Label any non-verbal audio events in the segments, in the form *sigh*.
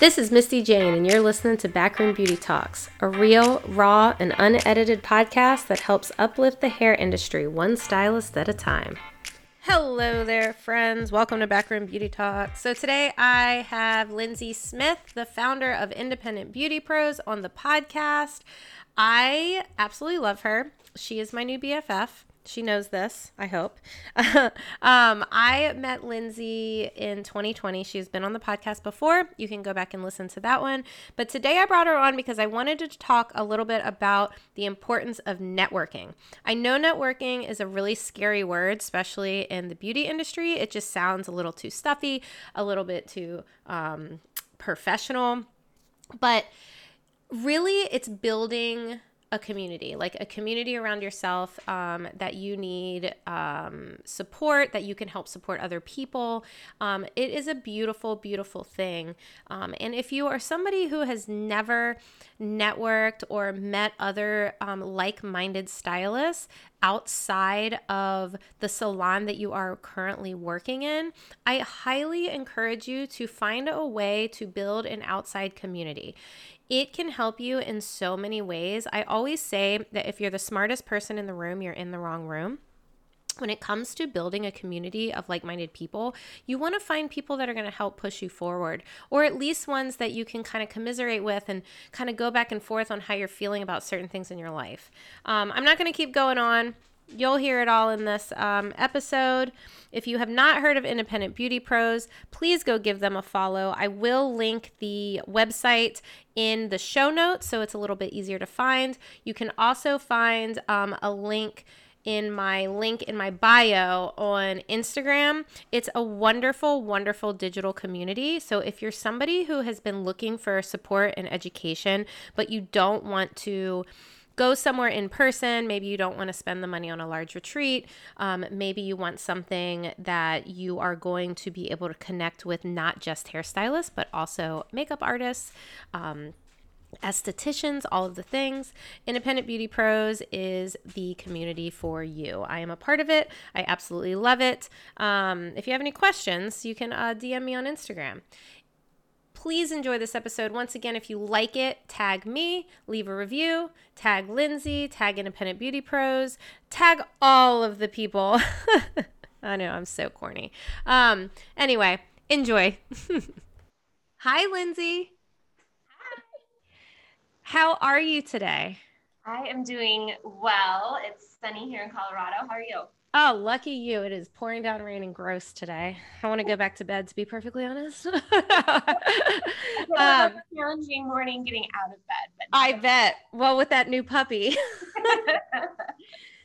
This is Misty Jayne, and you're listening to Backroom Beauty Talks, a real, raw, and unedited podcast that helps uplift the hair industry one stylist at a time. Hello there, friends. Welcome to Backroom Beauty Talks. So, today I have Lynzie Smith, the founder of Independent Beauty Pros, on the podcast. I absolutely love her. She is my new BFF. She knows this, I hope. *laughs* um, I met Lynzie in 2020. She's been on the podcast before. You can go back and listen to that one. But today I brought her on because I wanted to talk a little bit about the importance of networking. I know networking is a really scary word, especially in the beauty industry. It just sounds a little too stuffy, a little bit too um, professional. But really, it's building a community, like a community around yourself um, that you need um, support, that you can help support other people. Um, it is a beautiful, beautiful thing. Um, and if you are somebody who has never networked or met other um, like minded stylists, outside of the salon that you are currently working in, I highly encourage you to find a way to build an outside community. It can help you in so many ways. I always say that if you're the smartest person in the room, you're in the wrong room when it comes to building a community of like minded people, you want to find people that are going to help push you forward, or at least ones that you can kind of commiserate with and kind of go back and forth on how you're feeling about certain things in your life. Um, I'm not going to keep going on. You'll hear it all in this um, episode. If you have not heard of Independent Beauty Pros, please go give them a follow. I will link the website in the show notes so it's a little bit easier to find. You can also find um, a link in my link in my bio on Instagram. It's a wonderful, wonderful digital community. So if you're somebody who has been looking for support and education, but you don't want to, go somewhere in person. Maybe you don't want to spend the money on a large retreat. Um, maybe you want something that you are going to be able to connect with not just hairstylists, but also makeup artists. Um, estheticians, all of the things. Independent Beauty Pros is the community for you. I am a part of it. I absolutely love it. Um, if you have any questions, you can uh, DM me on Instagram. Please enjoy this episode. Once again, if you like it, tag me, leave a review, tag Lynzie, tag Independent Beauty Pros, tag all of the people. *laughs* I know, I'm so corny. Um, anyway, enjoy. *laughs* Hi, Lynzie. Hi. How are you today? I am doing well. It's sunny here in Colorado. How are you? Oh, lucky you. It is pouring down rain and gross today. I want to go back to bed, to be perfectly honest. *laughs* um, challenging morning getting out of bed. But I bet. Well, with that new puppy. *laughs*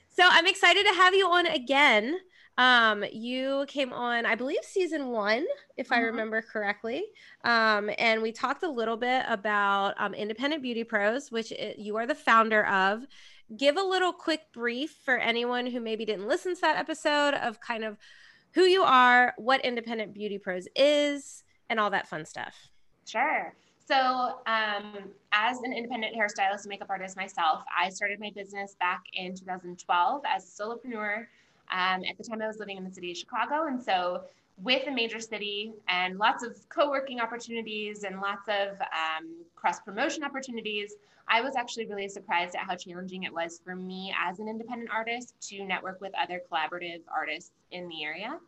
so I'm excited to have you on again. Um, you came on, I believe, season one, if mm-hmm. I remember correctly. Um, and we talked a little bit about um, Independent Beauty Pros, which it, you are the founder of give a little quick brief for anyone who maybe didn't listen to that episode of kind of who you are, what Independent Beauty Pros is, and all that fun stuff. Sure. So, um, as an independent hairstylist and makeup artist myself, I started my business back in 2012 as a solopreneur. Um, at the time, I was living in the city of Chicago. And so, with a major city and lots of co working opportunities and lots of um, cross promotion opportunities, I was actually really surprised at how challenging it was for me as an independent artist to network with other collaborative artists in the area.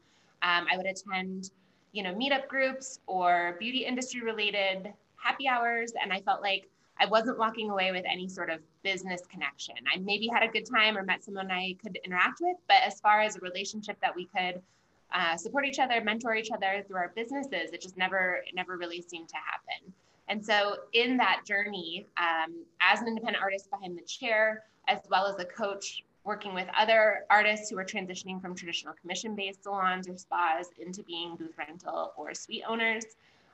Um, I would attend, you know, meetup groups or beauty industry related happy hours, and I felt like I wasn't walking away with any sort of business connection. I maybe had a good time or met someone I could interact with, but as far as a relationship that we could uh, support each other, mentor each other through our businesses, it just never, it never really seemed to happen. And so, in that journey, um, as an independent artist behind the chair, as well as a coach working with other artists who are transitioning from traditional commission based salons or spas into being booth rental or suite owners,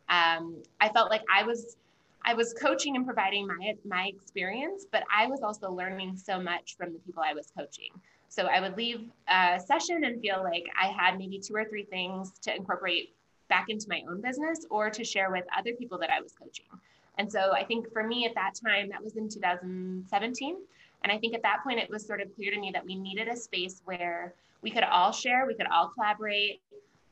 um, I felt like I was I was coaching and providing my my experience, but I was also learning so much from the people I was coaching. So I would leave a session and feel like I had maybe two or three things to incorporate back into my own business or to share with other people that I was coaching. And so I think for me at that time, that was in 2017. And I think at that point, it was sort of clear to me that we needed a space where we could all share, we could all collaborate,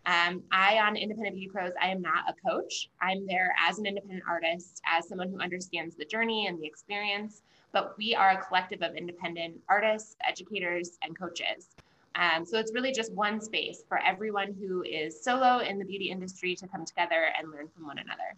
um, I, on Independent Beauty Pros, I am not a coach. I'm there as an independent artist, as someone who understands the journey and the experience. But we are a collective of independent artists, educators, and coaches. Um, so it's really just one space for everyone who is solo in the beauty industry to come together and learn from one another.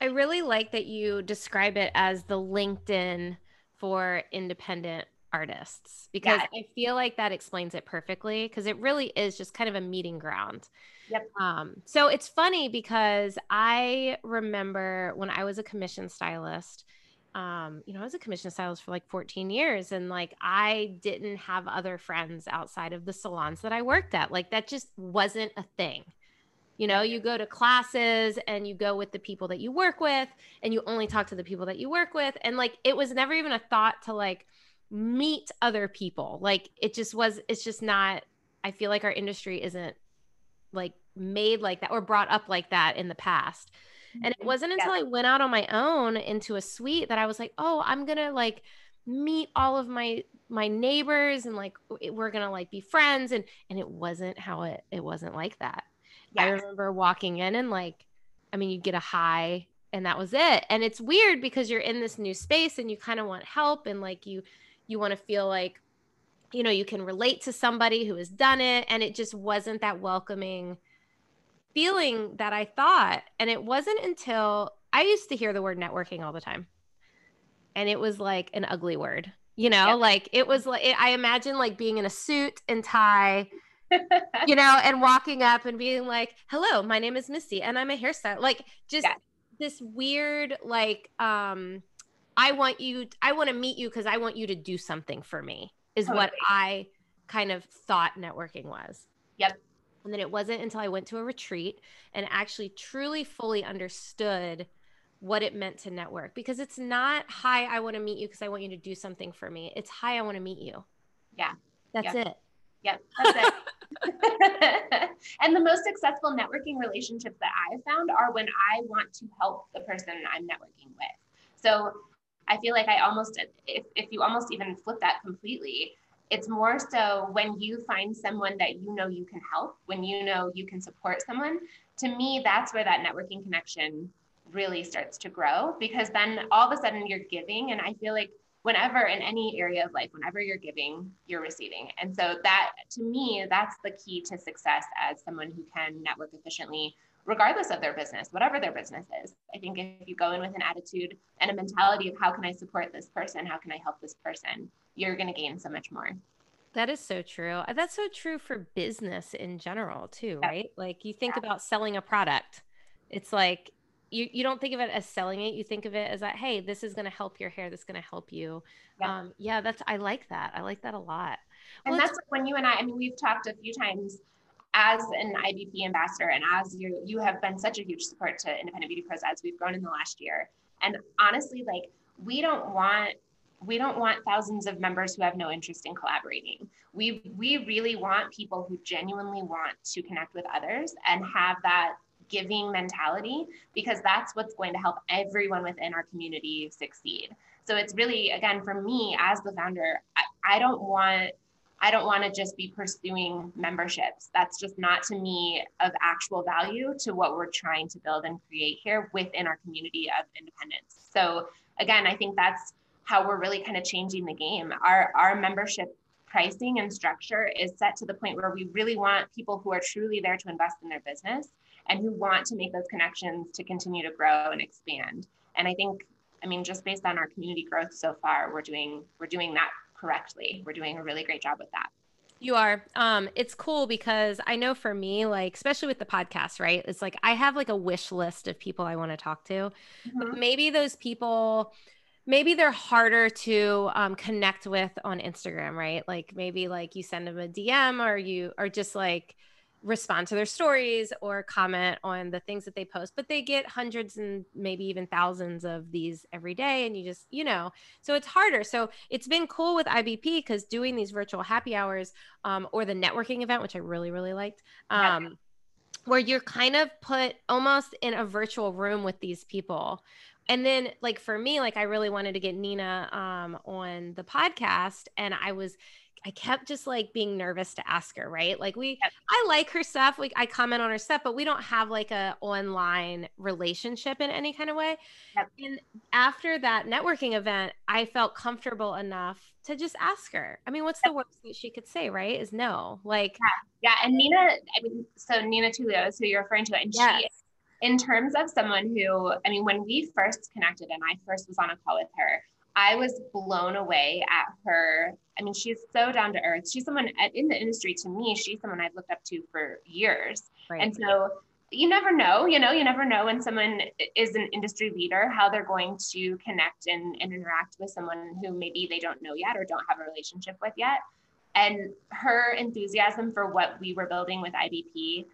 I really like that you describe it as the LinkedIn for independent artists because yeah. I feel like that explains it perfectly because it really is just kind of a meeting ground. Yep. Um, so it's funny because I remember when I was a commission stylist, um, you know, I was a commission stylist for like 14 years and like I didn't have other friends outside of the salons that I worked at. Like that just wasn't a thing. You know, you go to classes and you go with the people that you work with and you only talk to the people that you work with. And like it was never even a thought to like, meet other people. Like it just was, it's just not, I feel like our industry isn't like made like that or brought up like that in the past. And it mm-hmm. wasn't until yeah. I went out on my own into a suite that I was like, oh, I'm going to like meet all of my my neighbors and like we're going to like be friends and and it wasn't how it it wasn't like that. Yes. I remember walking in and like I mean, you get a high and that was it. And it's weird because you're in this new space and you kind of want help and like you you want to feel like you know you can relate to somebody who has done it and it just wasn't that welcoming feeling that I thought and it wasn't until I used to hear the word networking all the time and it was like an ugly word you know like it was like I imagine like being in a suit and tie *laughs* you know and walking up and being like hello my name is Misty and I'm a hairstylist like just this weird like um I want you, I want to meet you because I want you to do something for me, is totally. what I kind of thought networking was. Yep. And then it wasn't until I went to a retreat and actually truly fully understood what it meant to network because it's not, hi, I want to meet you because I want you to do something for me. It's, hi, I want to meet you. Yeah. That's yep. it. Yep. That's it. *laughs* and the most successful networking relationships that I've found are when I want to help the person I'm networking with. So I feel like I almost, if, if you almost even flip that completely, it's more so when you find someone that you know you can help, when you know you can support someone, to me, that's where that networking connection really starts to grow because then all of a sudden you're giving. And I feel like whenever in any area of life, whenever you're giving, you're receiving. And so that to me, that's the key to success as someone who can network efficiently regardless of their business, whatever their business is. I think if you go in with an attitude and a mentality of how can I support this person? How can I help this person? You're going to gain so much more. That is so true. That's so true for business in general, too, yeah. right? Like you think yeah. about selling a product. It's like you, you don't think of it as selling it. You think of it as that, hey, this is going to help your hair. This is going to help you. Yeah. Um, yeah, that's, I like that. I like that a lot. And well, that's when you and I, I mean, we've talked a few times as an IBP ambassador and as you you have been such a huge support to independent beauty pros as we've grown in the last year. And honestly, like we don't want we don't want thousands of members who have no interest in collaborating. We we really want people who genuinely want to connect with others and have that giving mentality because that's what's going to help everyone within our community succeed. So it's really again for me as the founder, I, I don't want I don't want to just be pursuing memberships. That's just not to me of actual value to what we're trying to build and create here within our community of independence. So again, I think that's how we're really kind of changing the game. Our our membership pricing and structure is set to the point where we really want people who are truly there to invest in their business and who want to make those connections to continue to grow and expand. And I think, I mean, just based on our community growth so far, we're doing we're doing that correctly. We're doing a really great job with that. You are. Um, it's cool because I know for me, like, especially with the podcast, right? It's like I have like a wish list of people I want to talk to. Mm-hmm. But maybe those people maybe they're harder to um, connect with on Instagram, right? Like maybe like you send them a DM or you are just like respond to their stories or comment on the things that they post but they get hundreds and maybe even thousands of these every day and you just you know so it's harder so it's been cool with ibp because doing these virtual happy hours um, or the networking event which i really really liked um, yeah. where you're kind of put almost in a virtual room with these people and then like for me like i really wanted to get nina um, on the podcast and i was I kept just like being nervous to ask her, right? Like we yep. I like her stuff, like I comment on her stuff, but we don't have like a online relationship in any kind of way. Yep. And after that networking event, I felt comfortable enough to just ask her. I mean, what's yep. the worst that she could say, right? Is no. Like Yeah, yeah. and Nina, I mean, so Nina Tulio is who you're referring to, and yes. she in terms of someone who, I mean, when we first connected and I first was on a call with her, I was blown away at her. I mean, she's so down to earth. She's someone in the industry to me, she's someone I've looked up to for years. Right. And so you never know, you know, you never know when someone is an industry leader, how they're going to connect and, and interact with someone who maybe they don't know yet or don't have a relationship with yet. And her enthusiasm for what we were building with IBP,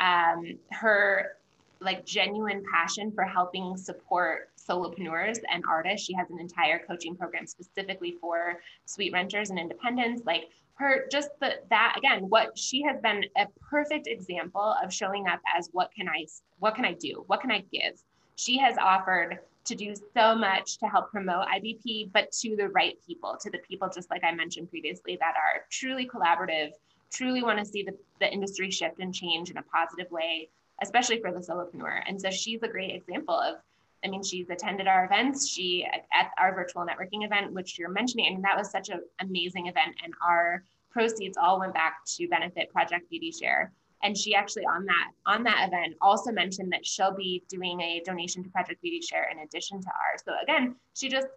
um, her like genuine passion for helping support solopreneurs and artists. She has an entire coaching program specifically for suite renters and independents. Like her, just the that again, what she has been a perfect example of showing up as what can I, what can I do, what can I give. She has offered to do so much to help promote IBP, but to the right people, to the people just like I mentioned previously that are truly collaborative, truly want to see the, the industry shift and change in a positive way, especially for the solopreneur. And so she's a great example of I mean, she's attended our events. She at our virtual networking event, which you're mentioning, I mean, that was such an amazing event, and our proceeds all went back to benefit Project Beauty Share. And she actually on that on that event also mentioned that she'll be doing a donation to Project Beauty Share in addition to ours. So again, she just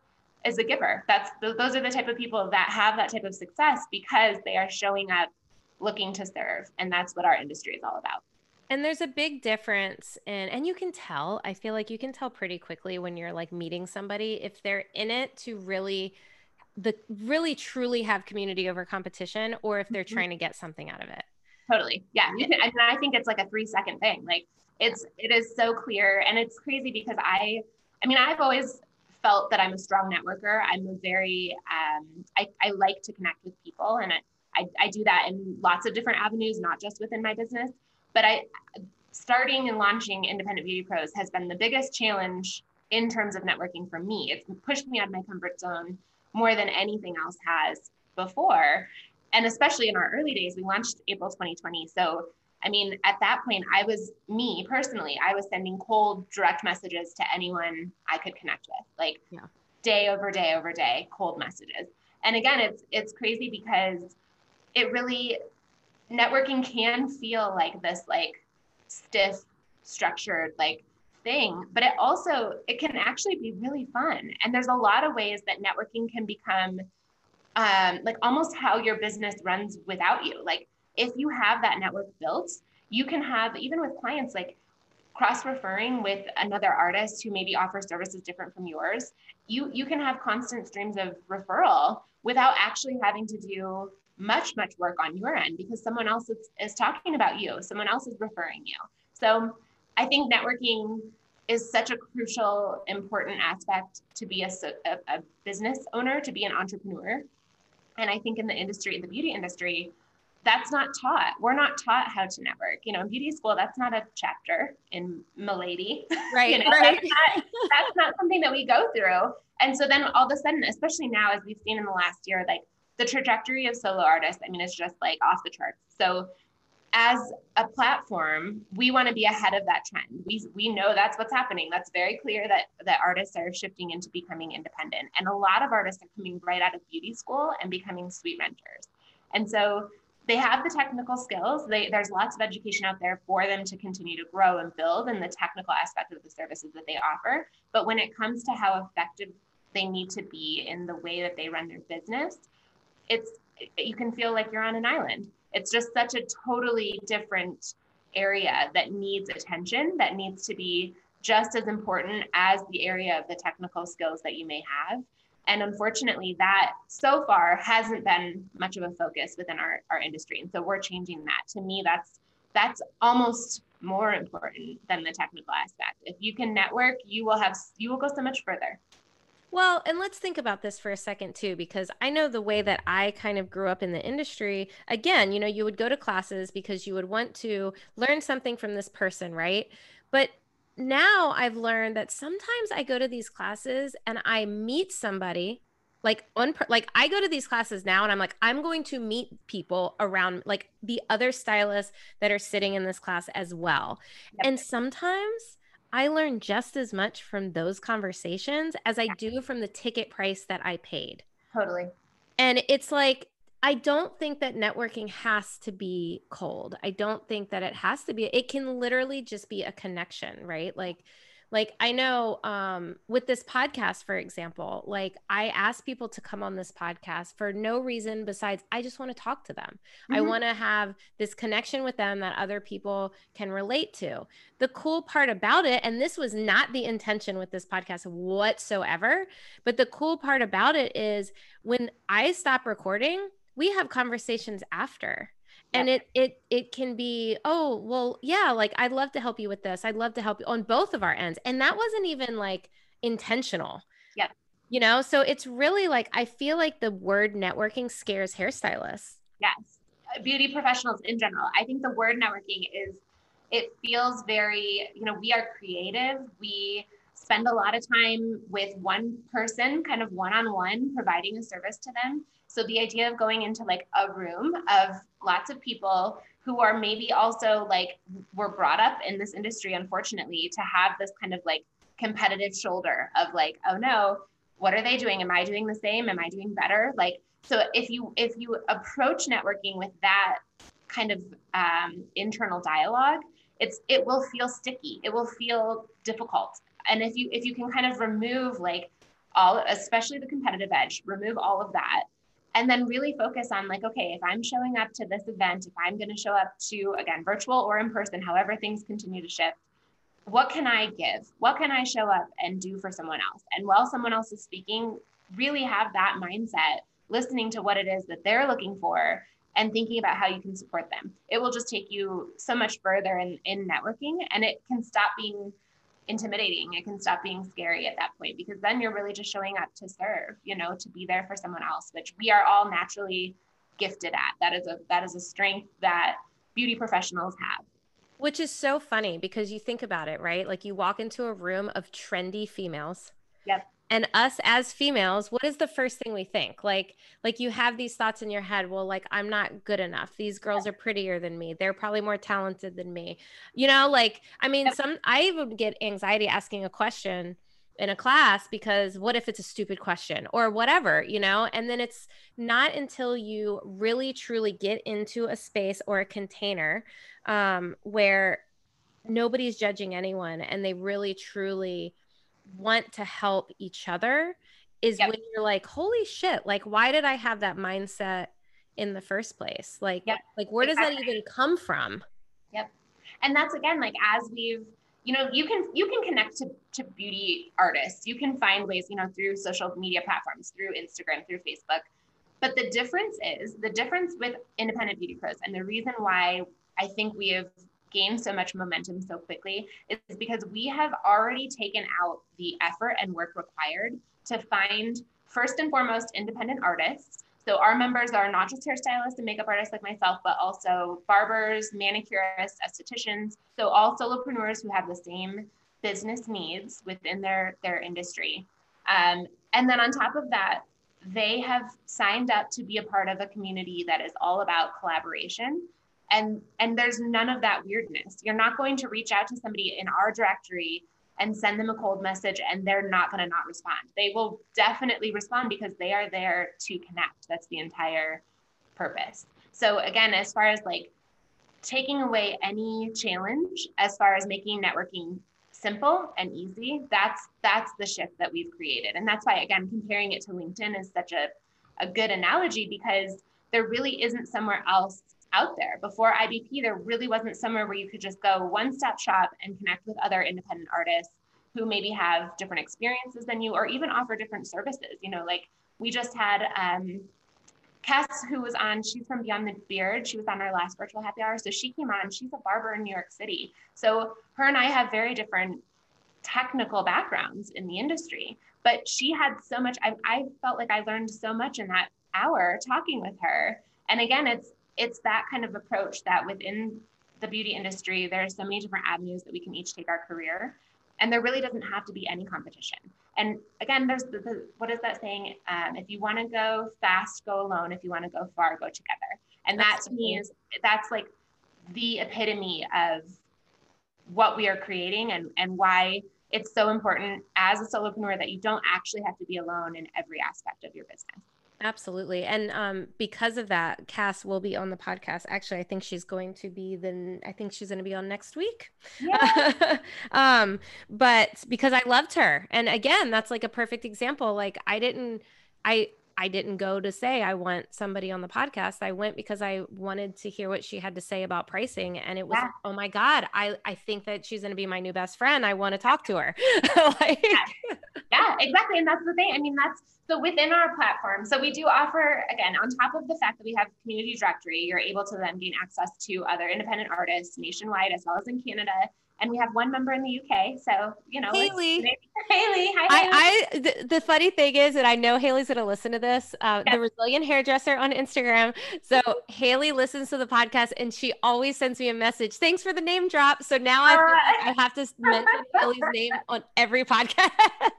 is a giver. That's those are the type of people that have that type of success because they are showing up looking to serve, and that's what our industry is all about. And there's a big difference in, and you can tell, I feel like you can tell pretty quickly when you're like meeting somebody if they're in it to really, the really truly have community over competition or if they're mm-hmm. trying to get something out of it. Totally. Yeah. And I think it's like a three second thing. Like it's, it is so clear. And it's crazy because I, I mean, I've always felt that I'm a strong networker. I'm a very, um, I, I like to connect with people and I, I, I do that in lots of different avenues, not just within my business. But I starting and launching Independent Beauty Pros has been the biggest challenge in terms of networking for me. It's pushed me out of my comfort zone more than anything else has before. And especially in our early days, we launched April 2020. So, I mean, at that point, I was me personally, I was sending cold direct messages to anyone I could connect with, like yeah. day over day over day, cold messages. And again, it's it's crazy because it really networking can feel like this like stiff structured like thing but it also it can actually be really fun. And there's a lot of ways that networking can become um, like almost how your business runs without you. Like if you have that network built you can have even with clients like cross referring with another artist who maybe offers services different from yours you you can have constant streams of referral without actually having to do much, much work on your end because someone else is, is talking about you, someone else is referring you. So I think networking is such a crucial, important aspect to be a, a, a business owner, to be an entrepreneur. And I think in the industry, in the beauty industry, that's not taught. We're not taught how to network. You know, in beauty school, that's not a chapter in Milady. *laughs* Right. you know, right. That's, not, that's not something that we go through. And so then all of a sudden, especially now, as we've seen in the last year, like the trajectory of solo artists, I mean, it's just like off the charts. So as a platform, we want to be ahead of that trend. We, we know that's what's happening. That's very clear that, that artists are shifting into becoming independent. And a lot of artists are coming right out of beauty school and becoming suite mentors. And so they have the technical skills. They, there's lots of education out there for them to continue to grow and build in the technical aspect of the services that they offer. But when it comes to how effective they need to be in the way that they run their business, it's you can feel like you're on an island. It's just such a totally different area that needs attention, that needs to be just as important as the area of the technical skills that you may have. And unfortunately, that so far hasn't been much of a focus within our, our industry. And so we're changing that. To me, that's that's almost more important than the technical aspect. If you can network, you will have you will go so much further. Well, and let's think about this for a second too, because I know the way that I kind of grew up in the industry. Again, you know, you would go to classes because you would want to learn something from this person, right? But now I've learned that sometimes I go to these classes and I meet somebody like on like I go to these classes now and I'm like I'm going to meet people around like the other stylists that are sitting in this class as well. Yep. And sometimes I learn just as much from those conversations as I do from the ticket price that I paid. Totally. And it's like I don't think that networking has to be cold. I don't think that it has to be. It can literally just be a connection, right? Like like I know um with this podcast for example, like I ask people to come on this podcast for no reason besides I just want to talk to them. Mm-hmm. I want to have this connection with them that other people can relate to. The cool part about it and this was not the intention with this podcast whatsoever, but the cool part about it is when I stop recording, we have conversations after and it it it can be oh well yeah like i'd love to help you with this. I'd love to help you on both of our ends. And that wasn't even like intentional. Yeah. You know? So it's really like i feel like the word networking scares hairstylists. Yes. Uh, beauty professionals in general. I think the word networking is it feels very you know we are creative. We spend a lot of time with one person kind of one-on-one providing a service to them so the idea of going into like a room of lots of people who are maybe also like were brought up in this industry, unfortunately, to have this kind of like competitive shoulder of like, oh no, what are they doing? Am I doing the same? Am I doing better? Like, so if you if you approach networking with that kind of um, internal dialogue, it's it will feel sticky. It will feel difficult. And if you if you can kind of remove like all, especially the competitive edge, remove all of that and then really focus on like okay if i'm showing up to this event if i'm going to show up to again virtual or in person however things continue to shift what can i give? What can i show up and do for someone else? And while someone else is speaking really have that mindset listening to what it is that they're looking for and thinking about how you can support them. It will just take you so much further in, in networking and it can stop being intimidating. It can stop being scary at that point because then you're really just showing up to serve, you know, to be there for someone else, which we are all naturally gifted at. That is a that is a strength that beauty professionals have. Which is so funny because you think about it, right? Like you walk into a room of trendy females. Yep and us as females what is the first thing we think? Like like you have these thoughts in your head well like i'm not good enough. These girls are prettier than me. They're probably more talented than me. You know like i mean some i even get anxiety asking a question in a class because what if it's a stupid question or whatever you know? And then it's not until you really truly get into a space or a container um, where nobody's judging anyone and they really truly want to help each other is yep. when you're like, holy shit, like, why did I have that mindset in the first place? Like, yep. like where does exactly. that even come from? Yep. And that's again, like, as we've, you know, you can, you can connect to, to beauty artists. You can find ways, you know, through social media platforms, through Instagram, through Facebook. But the difference is the difference with independent beauty pros and the reason why I think we have gained so much momentum so quickly is because we have already taken out the effort and work required to find first and foremost independent artists. So our members are not just hairstylists and makeup artists like myself, but also barbers, manicurists, estheticians. So all solopreneurs who have the same business needs within their their industry. Um, and then on top of that, they have signed up to be a part of a community that is all about collaboration and and there's none of that weirdness. You're not going to reach out to somebody in our directory and send them a cold message and they're not going to not respond. They will definitely respond because they are there to connect. That's the entire purpose. So again as far as like taking away any challenge as far as making networking simple and easy that's that's the shift that we've created. And that's why again comparing it to linkedin is such a, a good analogy because there really isn't somewhere else out there. Before IBP, there really wasn't somewhere where you could just go one stop shop and connect with other independent artists who maybe have different experiences than you or even offer different services. You know, like we just had um, Cass, who was on, she's from Beyond the Beard. She was on our last virtual happy hour. So she came on, she's a barber in New York City. So her and I have very different technical backgrounds in the industry, but she had so much, I, I felt like I learned so much in that hour talking with her. And again, it's it's that kind of approach that within the beauty industry, there's so many different avenues that we can each take our career. And there really doesn't have to be any competition. And again, there's the, the what is that saying? Um, if you want to go fast, go alone. If you want to go far, go together. And that to me is that's like the epitome of what we are creating and, and why it's so important as a solopreneur that you don't actually have to be alone in every aspect of your business. Absolutely. And um, because of that, Cass will be on the podcast. Actually, I think she's going to be then I think she's going to be on next week. Yeah. *laughs* um, but because I loved her. And again, that's like a perfect example. Like I didn't I I didn't go to say I want somebody on the podcast. I went because I wanted to hear what she had to say about pricing. And it was, yeah. oh my God, I, I think that she's going to be my new best friend. I want to talk to her. *laughs* like... yeah. yeah, exactly. And that's the thing. I mean, that's so within our platform. So we do offer, again, on top of the fact that we have community directory, you're able to then gain access to other independent artists nationwide as well as in Canada and we have one member in the UK. So you know, Haley, *laughs* Haley, hi. Haley. I, I the, the, funny thing is, that I know Haley's going to listen to this. Uh, yes. The Resilient Hairdresser on Instagram. So Haley listens to the podcast, and she always sends me a message. Thanks for the name drop. So now uh, I, I have to mention *laughs* Haley's name on every podcast.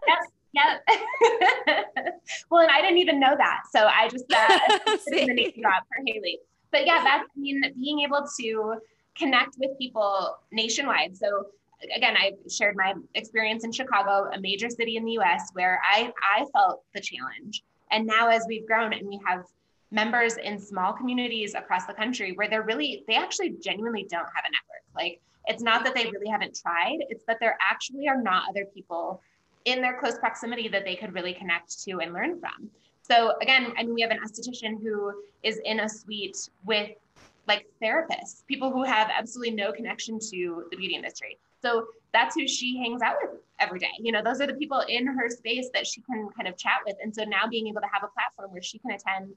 Yes. Yep. *laughs* well, and I didn't even know that, so I just uh, the name drop for Haley. But yeah, that's I mean being able to connect with people nationwide. So again, I shared my experience in Chicago, a major city in the US where I, I felt the challenge. And now as we've grown and we have members in small communities across the country where they're really, they actually genuinely don't have a network. Like it's not that they really haven't tried, it's that there actually are not other people in their close proximity that they could really connect to and learn from. So again, I mean, we have an esthetician who is in a suite with like therapists, people who have absolutely no connection to the beauty industry. So that's who she hangs out with every day. You know, those are the people in her space that she can kind of chat with. And so now being able to have a platform where she can attend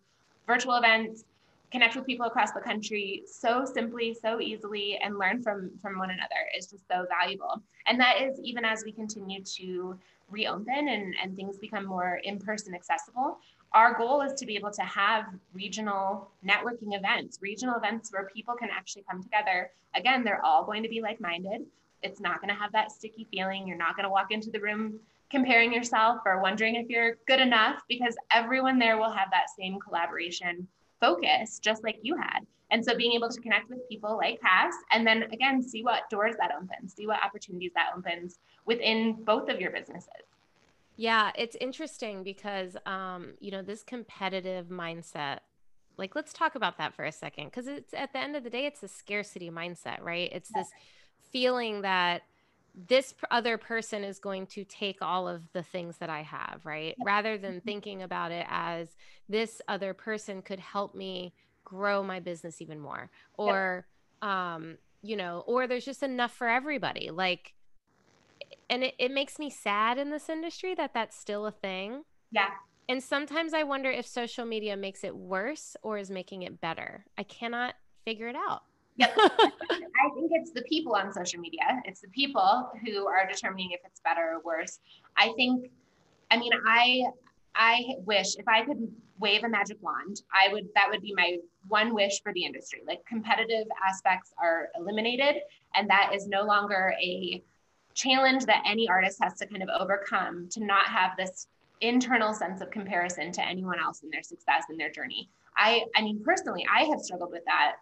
virtual events, connect with people across the country so simply, so easily, and learn from from one another is just so valuable. And that is even as we continue to reopen and, and things become more in-person accessible our goal is to be able to have regional networking events, regional events where people can actually come together. Again, they're all going to be like minded. It's not going to have that sticky feeling. You're not going to walk into the room comparing yourself or wondering if you're good enough because everyone there will have that same collaboration focus, just like you had. And so being able to connect with people like Cass and then again, see what doors that opens, see what opportunities that opens within both of your businesses. Yeah, it's interesting because um, you know, this competitive mindset. Like let's talk about that for a second cuz it's at the end of the day it's a scarcity mindset, right? It's this feeling that this other person is going to take all of the things that I have, right? Rather than mm-hmm. thinking about it as this other person could help me grow my business even more or um you know, or there's just enough for everybody. Like and it, it makes me sad in this industry that that's still a thing. Yeah. And sometimes I wonder if social media makes it worse or is making it better. I cannot figure it out. Yep. *laughs* I think it's the people on social media. It's the people who are determining if it's better or worse. I think, I mean, I I wish if I could wave a magic wand, I would that would be my one wish for the industry. Like competitive aspects are eliminated and that is no longer a challenge that any artist has to kind of overcome to not have this internal sense of comparison to anyone else in their success and their journey. I I mean personally, I have struggled with that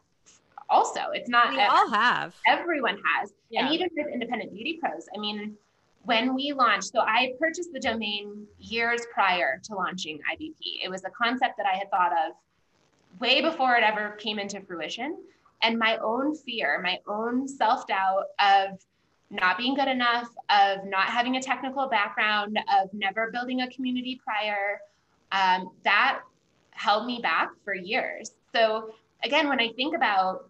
also. It's not we all have. Everyone has. Yeah. And even with independent beauty pros, I mean, when we launched, so I purchased the domain years prior to launching IBP. It was a concept that I had thought of way before it ever came into fruition. And my own fear, my own self doubt of not being good enough, of not having a technical background, of never building a community prior, um, that held me back for years. So again, when I think about,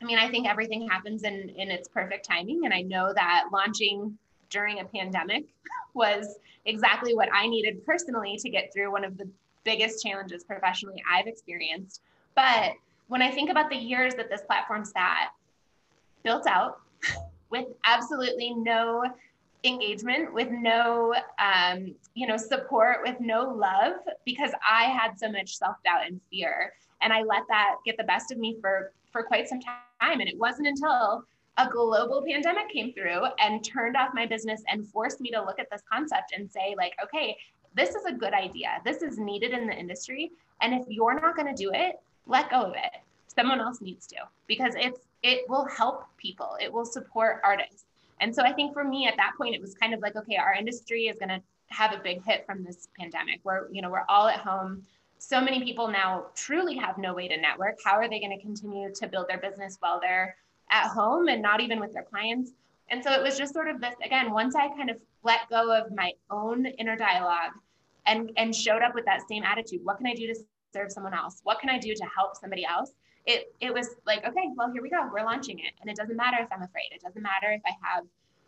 I mean, I think everything happens in in its perfect timing, and I know that launching during a pandemic *laughs* was exactly what I needed personally to get through one of the biggest challenges professionally I've experienced. But when I think about the years that this platform sat, built out with absolutely no engagement, with no um, you know support, with no love, because I had so much self doubt and fear, and I let that get the best of me for for quite some time. And it wasn't until a global pandemic came through and turned off my business and forced me to look at this concept and say like okay this is a good idea. This is needed in the industry. And if you're not going to do it let go of it. Someone else needs to. Because it's it will help people it will support artists and so i think for me at that point it was kind of like okay our industry is going to have a big hit from this pandemic where you know we're all at home so many people now truly have no way to network how are they going to continue to build their business while they're at home and not even with their clients. And so it was just sort of this again, once I kind of let go of my own inner dialogue and and showed up with that same attitude, what can I do to serve someone else? What can I do to help somebody else? It it was like, okay, well, here we go. We're launching it. And it doesn't matter if I'm afraid. It doesn't matter if I have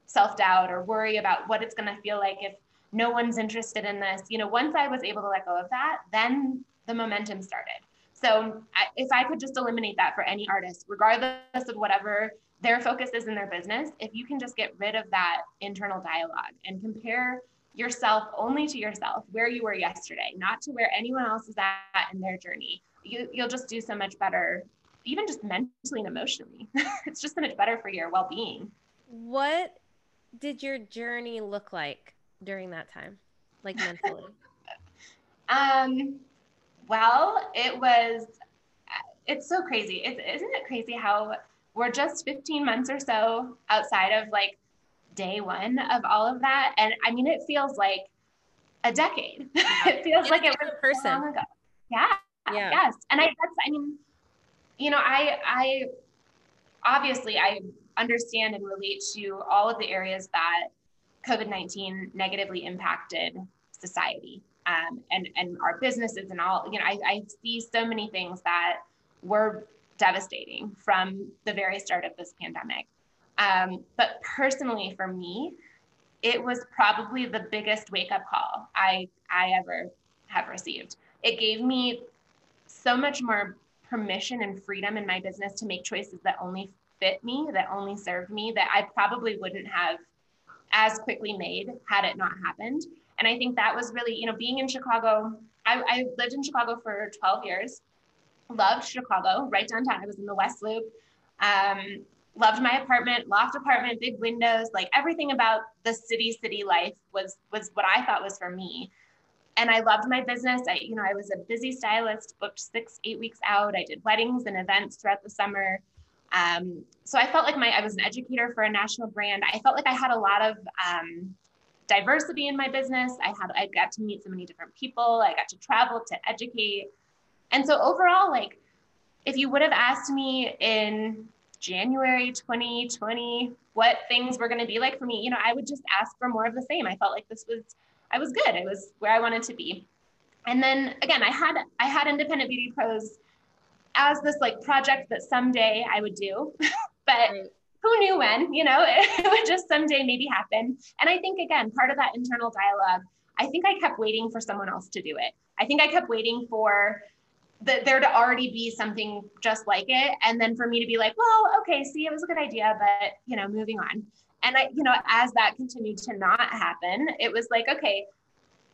self-doubt or worry about what it's going to feel like if no one's interested in this. You know, once I was able to let go of that, then the momentum started. So if I could just eliminate that for any artist, regardless of whatever their focus is in their business, if you can just get rid of that internal dialogue and compare yourself only to yourself, where you were yesterday, not to where anyone else is at in their journey, you, you'll just do so much better, even just mentally and emotionally. *laughs* it's just so much better for your well being. What did your journey look like during that time, like mentally? *laughs* um, well, it was, it's so crazy. It's, isn't it crazy how we're just 15 months or so outside of like day one of all of that? And I mean, it feels like a decade. *laughs* it feels like it was a person. So long ago. Yeah. Yeah. Yes. And I, that's, I mean, you know, I, I, obviously I understand and relate to all of the areas that COVID 19 negatively impacted society um, and and our businesses and all you know I, I see so many things that were devastating from the very start of this pandemic um, but personally for me it was probably the biggest wake up call i i ever have received it gave me so much more permission and freedom in my business to make choices that only fit me that only served me that i probably wouldn't have as quickly made had it not happened and I think that was really, you know, being in Chicago, I, I lived in Chicago for 12 years, loved Chicago, right downtown. I was in the West Loop. Um, loved my apartment, loft apartment, big windows, like everything about the city, city life was was what I thought was for me. And I loved my business. I, you know, I was a busy stylist, booked six, eight weeks out. I did weddings and events throughout the summer. Um, so I felt like my I was an educator for a national brand. I felt like I had a lot of um, diversity in my business. I had I got to meet so many different people. I got to travel to educate. And so overall, like if you would have asked me in January 2020 what things were going to be like for me, you know, I would just ask for more of the same. I felt like this was I was good. I was where I wanted to be. And then again, I had I had independent beauty pros as this like project that someday I would do. *laughs* but who knew when, you know, *laughs* it would just someday maybe happen. And I think, again, part of that internal dialogue, I think I kept waiting for someone else to do it. I think I kept waiting for the, there to already be something just like it. And then for me to be like, well, okay, see, it was a good idea, but, you know, moving on. And I, you know, as that continued to not happen, it was like, okay,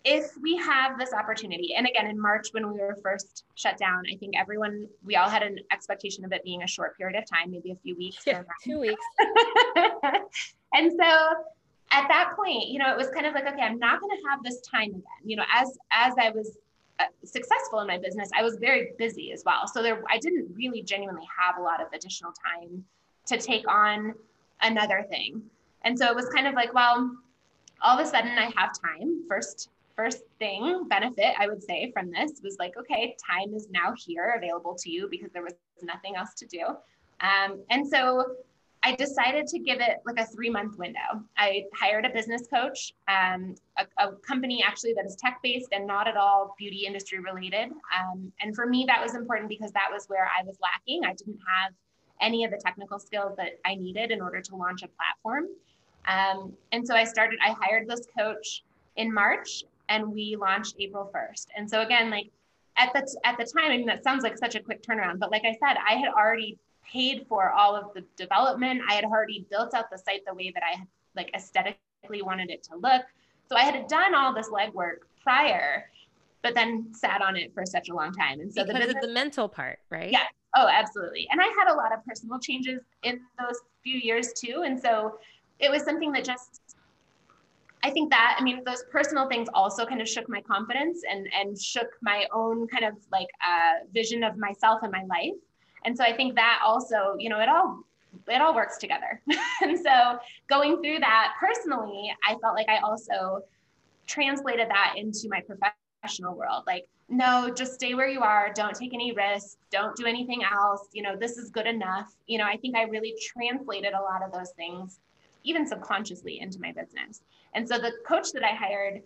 if we have this opportunity, and again, in March when we were first shut down, I think everyone, we all had an expectation of it being a short period of time, maybe a few weeks. Yeah, two weeks. *laughs* and so at that point, you know, it was kind of like, okay, I'm not going to have this time again. You know, as as I was uh, successful in my business, I was very busy as well. So there, I didn't really genuinely have a lot of additional time to take on another thing. And so it was kind of like, well, all of a sudden I have time. First, first thing benefit I would say from this was like, okay, time is now here available to you because there was nothing else to do. Um, and so I decided to give it like a three month window. I hired a business coach, um, a, a, company actually that is tech based and not at all beauty industry related. Um, and for me, that was important because that was where I was lacking. I didn't have any of the technical skills that I needed in order to launch a platform. Um, and so I started, I hired this coach in March and we launched April 1st. And so again, like at the, at the time, I mean, that sounds like such a quick turnaround, but like I said, I had already paid for all of the development. I had already built out the site the way that I had like aesthetically wanted it to look. So I had done all this legwork prior, but then sat on it for such a long time. And so because the business, of the mental part, right? Yeah. Oh, absolutely. And I had a lot of personal changes in those few years too. And so it was something that just I think that I mean those personal things also kind of shook my confidence and and shook my own kind of like uh, vision of myself and my life. And so I think that also, you know, it all it all works together. *laughs* and so going through that personally, I felt like I also translated that into my professional world. Like, no, just stay where you are. Don't take any risks. Don't do anything else. You know, this is good enough. You know, I think I really translated a lot of those things, even subconsciously, into my business. And so the coach that I hired,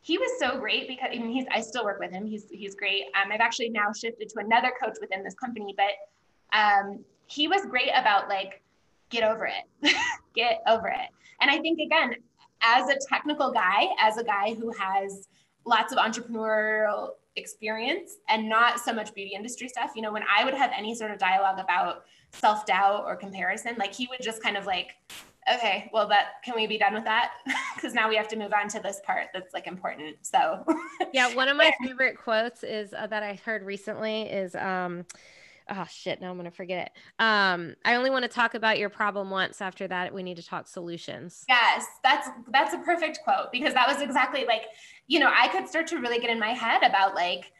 he was so great because I mean, he's I still work with him. He's he's great. Um, I've actually now shifted to another coach within this company, but um, he was great about like, get over it, *laughs* get over it. And I think, again, as a technical guy, as a guy who has lots of entrepreneurial experience and not so much beauty industry stuff, you know, when I would have any sort of dialogue about self doubt or comparison, like he would just kind of like, okay, well, that can we be done with that? *laughs* Because now we have to move on to this part that's like important. So, yeah, one of my *laughs* favorite quotes is uh, that I heard recently is, um, oh shit now i'm gonna forget it. Um i only want to talk about your problem once. After that we need to talk solutions. Yes that's that's a perfect quote because that was exactly like you know i could start to really get in my head about like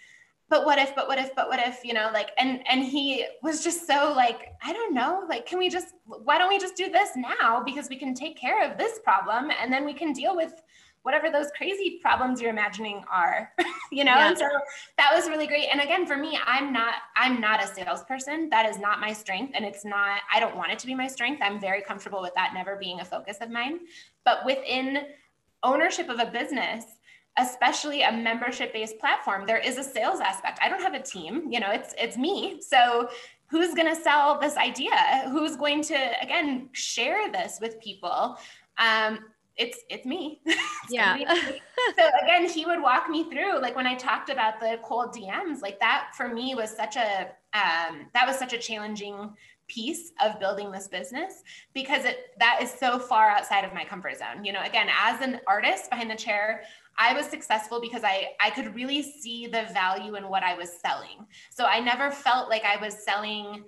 but what if but what if but what if you know like and and he was just so like i don't know like can we just why don't we just do this now? Because we can take care of this problem and then we can deal with whatever those crazy problems you're imagining are *laughs* you know? Yeah. and so that was really great. And again for me i'm not i'm not a salesperson. That is not my strength and it's not i don't want it to be my strength. I'm very comfortable with that never being a focus of mine. But within ownership of a business especially a membership based platform there is a sales aspect. I don't have a team you know it's it's me. So who's going to sell this idea? Who's going to again share this with people? Um, it's it's me. *laughs* yeah. *laughs* So again, he would walk me through like when I talked about the cold DMs, like that for me was such a um, that was such a challenging piece of building this business because it that is so far outside of my comfort zone. You know, again, as an artist behind the chair, I was successful because I I could really see the value in what I was selling. So I never felt like I was selling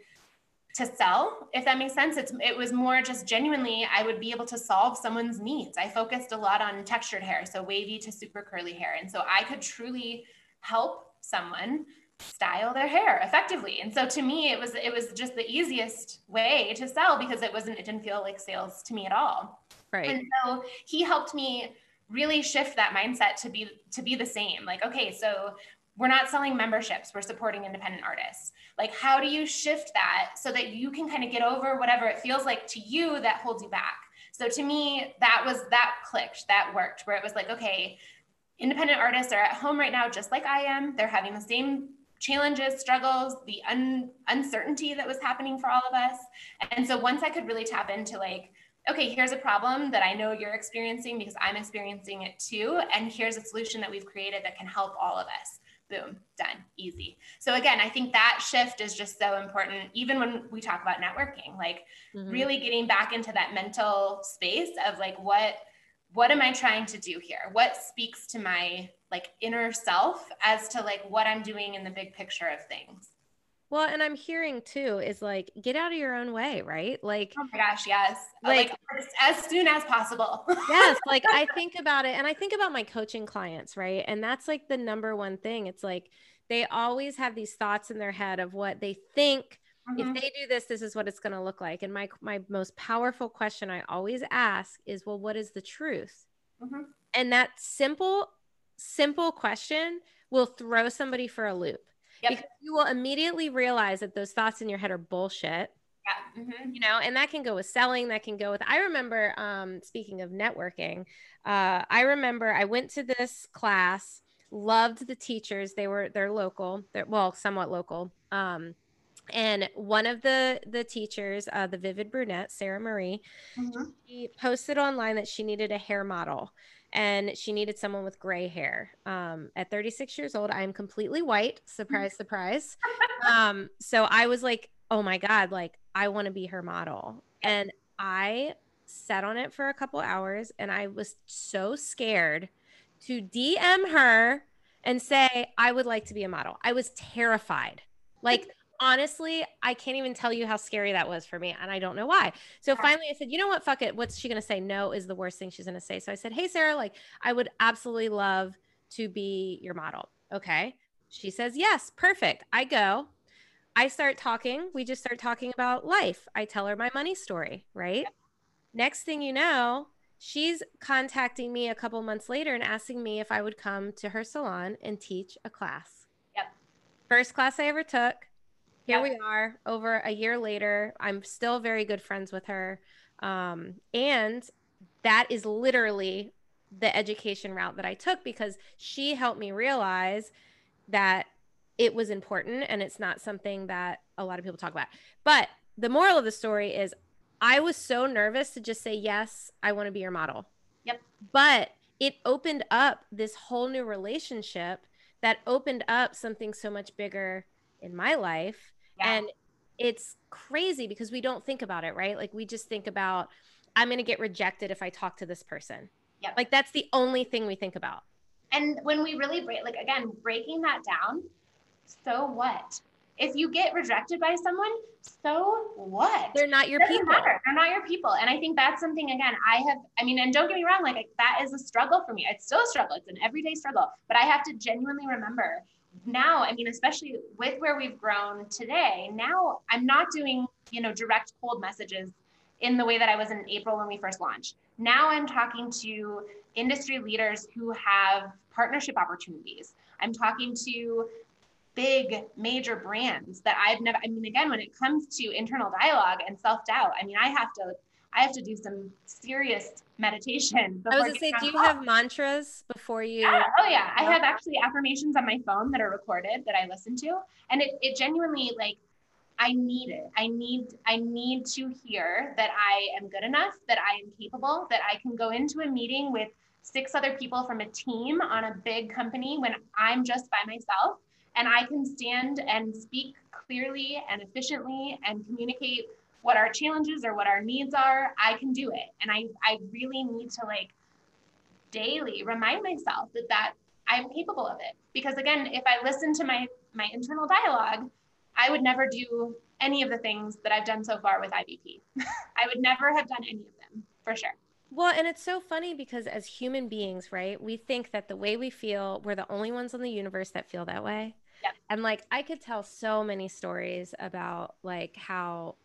to sell if that makes sense. It's it was more just genuinely i would be able to solve someone's needs. I focused a lot on textured hair so wavy to super curly hair. And so i could truly help someone style their hair effectively. And so to me it was it was just the easiest way to sell because it wasn't it didn't feel like sales to me at all. Right. And so he helped me really shift that mindset to be to be the same. Like okay so we're not selling memberships. We're supporting independent artists. Like how do you shift that so that you can kind of get over whatever it feels like to you that holds you back? So to me that was that clicked that worked where it was like okay independent artists are at home right now just like i am. They're having the same challenges struggles the un- uncertainty that was happening for all of us. And so once i could really tap into like okay, here's a problem that I know you're experiencing because I'm experiencing it too. And here's a solution that we've created that can help all of us boom, done, easy. So again, I think that shift is just so important, even when we talk about networking, like mm-hmm. really getting back into that mental space of like what what am I trying to do here? What speaks to my like inner self as to like what I'm doing in the big picture of things. Well, and I'm hearing too is like get out of your own way, right? Like oh my gosh, yes. Like- Like, as soon as possible. yes, *laughs* like I think about it and I think about my coaching clients, right? And that's like the number one thing. It's like they always have these thoughts in their head of what they think if Mhm. they do this this is what it's going to look like. And my my most powerful question I always ask is, well, what is the truth? Mhm. And that simple simple question will throw somebody for a loop. Yep. Because you will immediately realize that those thoughts in your head are bullshit Yeah. mhm. you know and that can go with selling that can go with i remember um speaking of networking uh i remember i went to this class loved the teachers they were they're local they're well somewhat local um and one of the the teachers uh the vivid brunette sarah marie Mhm. she posted online that she needed a hair model and she needed someone with gray hair. Um, at 36 years old i'm completely white. Surprise surprise. *laughs* Um, so i was like oh my god like i want to be her model. And i sat on it for a couple hours and i was so scared to dm her and say i would like to be a model. I was terrified. Like honestly i can't even tell you how scary that was for me and i don't know why so finally I said, you know what? Fuck it. What's she going to say? No is the worst thing she's going to say. So I said, hey, Sarah, like, I would absolutely love to be your model. Okay. She says, yes, perfect. I go. I start talking. We just start talking about life. I tell her my money story, right? Next thing you know, she's contacting me a couple months later and asking me if I would come to her salon and teach a class. Yep. First class I ever took. Here Yep. we are over a year later. I'm still very good friends with her. Um, and that is literally the education route that I took because she helped me realize that it was important and it's not something that a lot of people talk about. But the moral of the story is I was so nervous to just say, Yes, I want to be your model. Yep. But it opened up this whole new relationship that opened up something so much bigger in my life. Yeah. And it's crazy because we don't think about it, right? Like we just think about, I'm going to get rejected if I talk to this person. Yep. Like that's the only thing we think about. And when we really break, like again, breaking that down, so what? If you get rejected by someone, so what? They're not your people. matter. They're not your people. And I think that's something again, I have, I mean, and don't get me wrong, like that is a struggle for me. It's still a struggle. It's an everyday struggle, but I have to genuinely remember now, I mean, especially with where we've grown today, now I'm not doing, you know, direct cold messages in the way that I was in April when we first launched. Now I'm talking to industry leaders who have partnership opportunities. I'm talking to big major brands that I've never I mean again when it comes to internal dialogue and self-doubt, I mean I have to I have to do some serious meditation. I was gonna say, do you calls. have mantras before you? Yeah. Oh yeah. I have actually affirmations on my phone that are recorded that I listen to. And it, it genuinely like I need it. I need I need to hear that I am good enough, that I am capable, that I can go into a meeting with six other people from a team on a big company when I'm just by myself and I can stand and speak clearly and efficiently and communicate what our challenges or what our needs are. I can do it. And I I really need to like daily remind myself that that I'm capable of it. Because again, if I listen to my my internal dialogue, I would never do any of the things that I've done so far with IBP. *laughs* I would never have done any of them for sure. Well, and it's so funny because as human beings, right, we think that the way we feel, we're the only ones in the universe that feel that way. Yep. And like, I could tell so many stories about like how,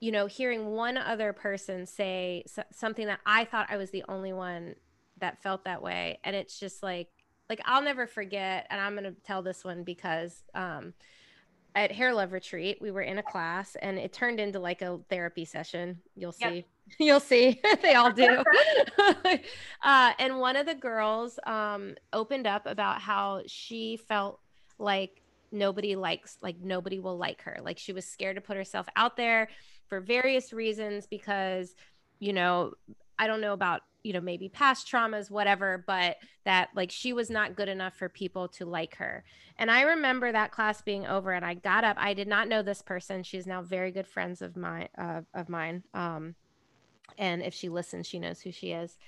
you know, hearing one other person say something that I thought I was the only one that felt that way. And it's just like, like I'll never forget. And I'm going to tell this one because, um, at Hair Love Retreat, we were in a class and it turned into like a therapy session. You'll Yep. see. *laughs* You'll see. *laughs* they all do. *laughs* uh, and one of the girls um, opened up about how she felt like nobody likes, like nobody will like her. Like she was scared to put herself out there for various reasons because, you know, I don't know about, you know, maybe past traumas, whatever, but that like she was not good enough for people to like her. And I remember that class being over and I got up. I did not know this person. She's now very good friends of mine uh, of mine. Um, and if she listens, she knows who she is.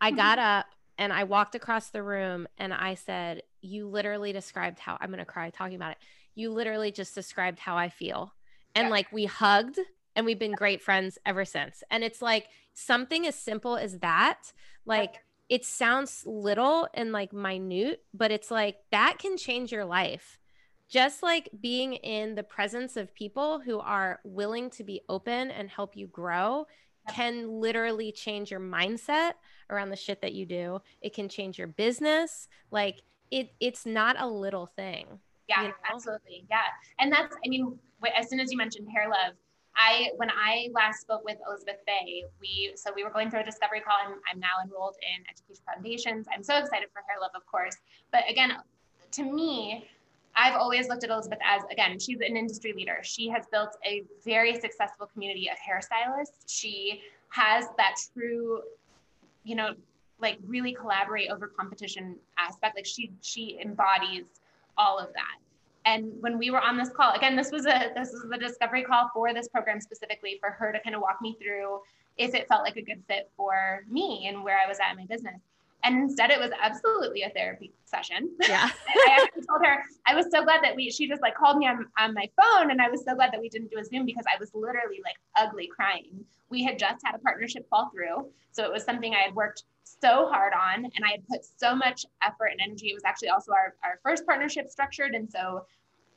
I got up and I walked across the room and I said, You literally described how I'm going to cry talking about it. you literally just described how I feel. And yeah. like we hugged and we've been great friends ever since. And it's like something as simple as that, like it sounds little and like minute, but it's like that can change your life. Just like being in the presence of people who are willing to be open and help you grow can literally change your mindset around the shit that you do. It can change your business. Like it it's not a little thing. Yeah, you know? absolutely. Yeah. And that's I mean, as soon as you mentioned hair love, I when I last spoke with Elizabeth Faye, we so we were going through a discovery call. I'm, I'm now enrolled in Education Foundations. I'm so excited for Hair Love, of course. But again, to me, I've always looked at Elizabeth as again, she's an industry leader. She has built a very successful community of hairstylists. She has that true, you know, like really collaborate over competition aspect. Like she she embodies all of that. And when we were on this call, again, this was a this was the discovery call for this program specifically for her to kind of walk me through if it felt like a good fit for me and where I was at in my business. And instead, it was absolutely a therapy session. Yeah. *laughs* I actually told her I was so glad that we. She just like called me on on my phone, and I was so glad that we didn't do a Zoom because I was literally like ugly crying. We had just had a partnership fall through, so it was something I had worked so hard on, and I had put so much effort and energy. It was actually also our our first partnership structured, and so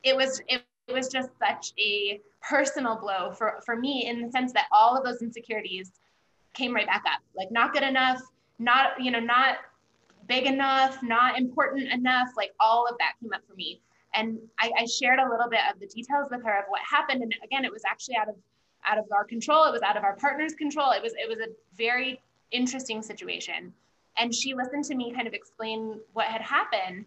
it was it, was just such a personal blow for for me in the sense that all of those insecurities came right back up. Like not good enough, not you know not big enough, not important enough. Like all of that came up for me. And I, I shared a little bit of the details with her of what happened. And again, it was actually out of out of our control. It was out of our partner's control. It was it was a very interesting situation. And she listened to me kind of explain what had happened.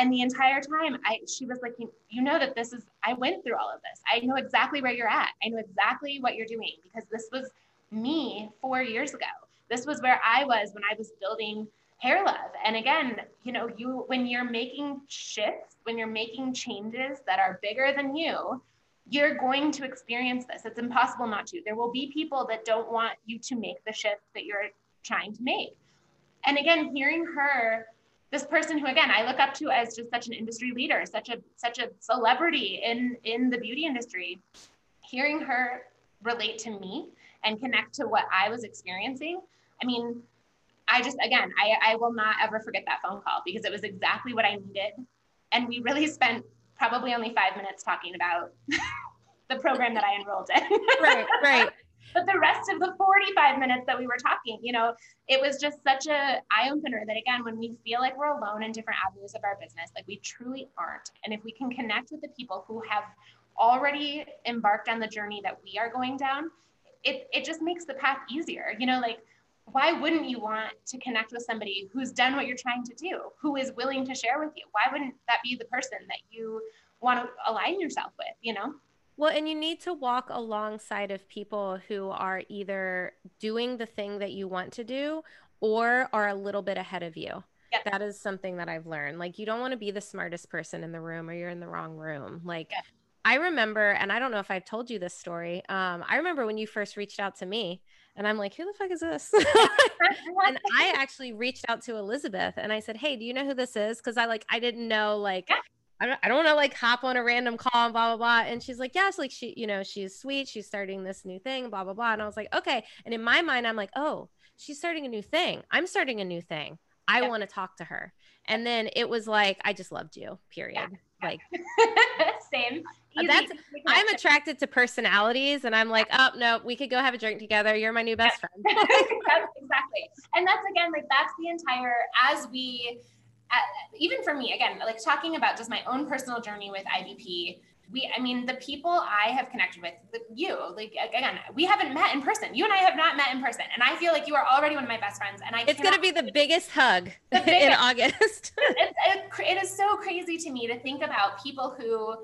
And the entire time, I she was like, you know that this is I went through all of this. I know exactly where you're at. I know exactly what you're doing because this was me four years ago. This was where I was when I was building hair love. And again, you know, you when you're making shifts, when you're making changes that are bigger than you, you're going to experience this. It's impossible not to. There will be people that don't want you to make the shift that you're trying to make. And again, hearing her, this person who again I look up to as just such an industry leader, such a such a celebrity in in the beauty industry, hearing her relate to me and connect to what I was experiencing. I mean, I just, again, I, I will not ever forget that phone call because it was exactly what I needed. And we really spent probably only five minutes talking about *laughs* the program that I enrolled in. right, right. But the rest of the 45 minutes that we were talking, you know, it was just such a eye opener that again, when we feel like we're alone in different avenues of our business, like we truly aren't. And if we can connect with the people who have already embarked on the journey that we are going down, it, it just makes the path easier. You know, like why wouldn't you want to connect with somebody who's done what you're trying to do, who is willing to share with you? Why wouldn't that be the person that you want to align yourself with, you know? Well, and you need to walk alongside of people who are either doing the thing that you want to do or are a little bit ahead of you. Yep. That is something that I've learned. Like, you don't want to be the smartest person in the room or you're in the wrong room. Like, yep. I remember, and I don't know if I've told you this story. Um, I remember when you first reached out to me and I'm like, who the fuck is this? *laughs* and I actually reached out to Elizabeth and I said, hey, do you know who this is? Cause I like, I didn't know, like, yeah. I don't, I don't want to like hop on a random call and blah, blah, blah. And she's like, yes, like she, you know, she's sweet. She's starting this new thing, blah, blah, blah. And I was like, okay. And in my mind, I'm like, oh, she's starting a new thing. I'm starting a new thing. I yeah. want to talk to her. And then it was like, I just loved you, period. Yeah. Like, *laughs* same. Easy. That's I'm attracted to personalities, and I'm like, oh no, we could go have a drink together. You're my new best friend. *laughs* *laughs* exactly, and that's again like that's the entire as we, uh, even for me again, like talking about just my own personal journey with IBP. We, I mean, the people I have connected with, you, like again, we haven't met in person. You and I have not met in person, and I feel like you are already one of my best friends. And I, it's going to be the biggest hug the *laughs* biggest. in August. *laughs* *laughs* it, it is so crazy to me to think about people who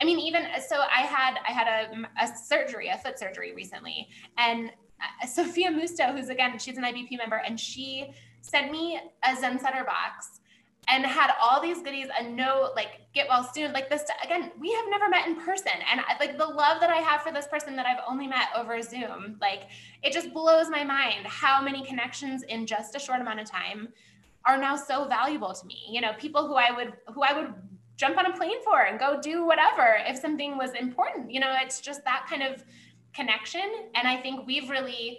I mean, even so, I had I had a, a surgery, a foot surgery recently, and uh, Sophia Musto, who's again, she's an IBP member, and she sent me a Zen Center box and had all these goodies, and no like "Get well soon," like this. Again, we have never met in person, and like the love that I have for this person that I've only met over Zoom, like it just blows my mind how many connections in just a short amount of time are now so valuable to me. You know, people who I would who I would jump on a plane for and go do whatever if something was important. You know, it's just that kind of connection. And I think we've really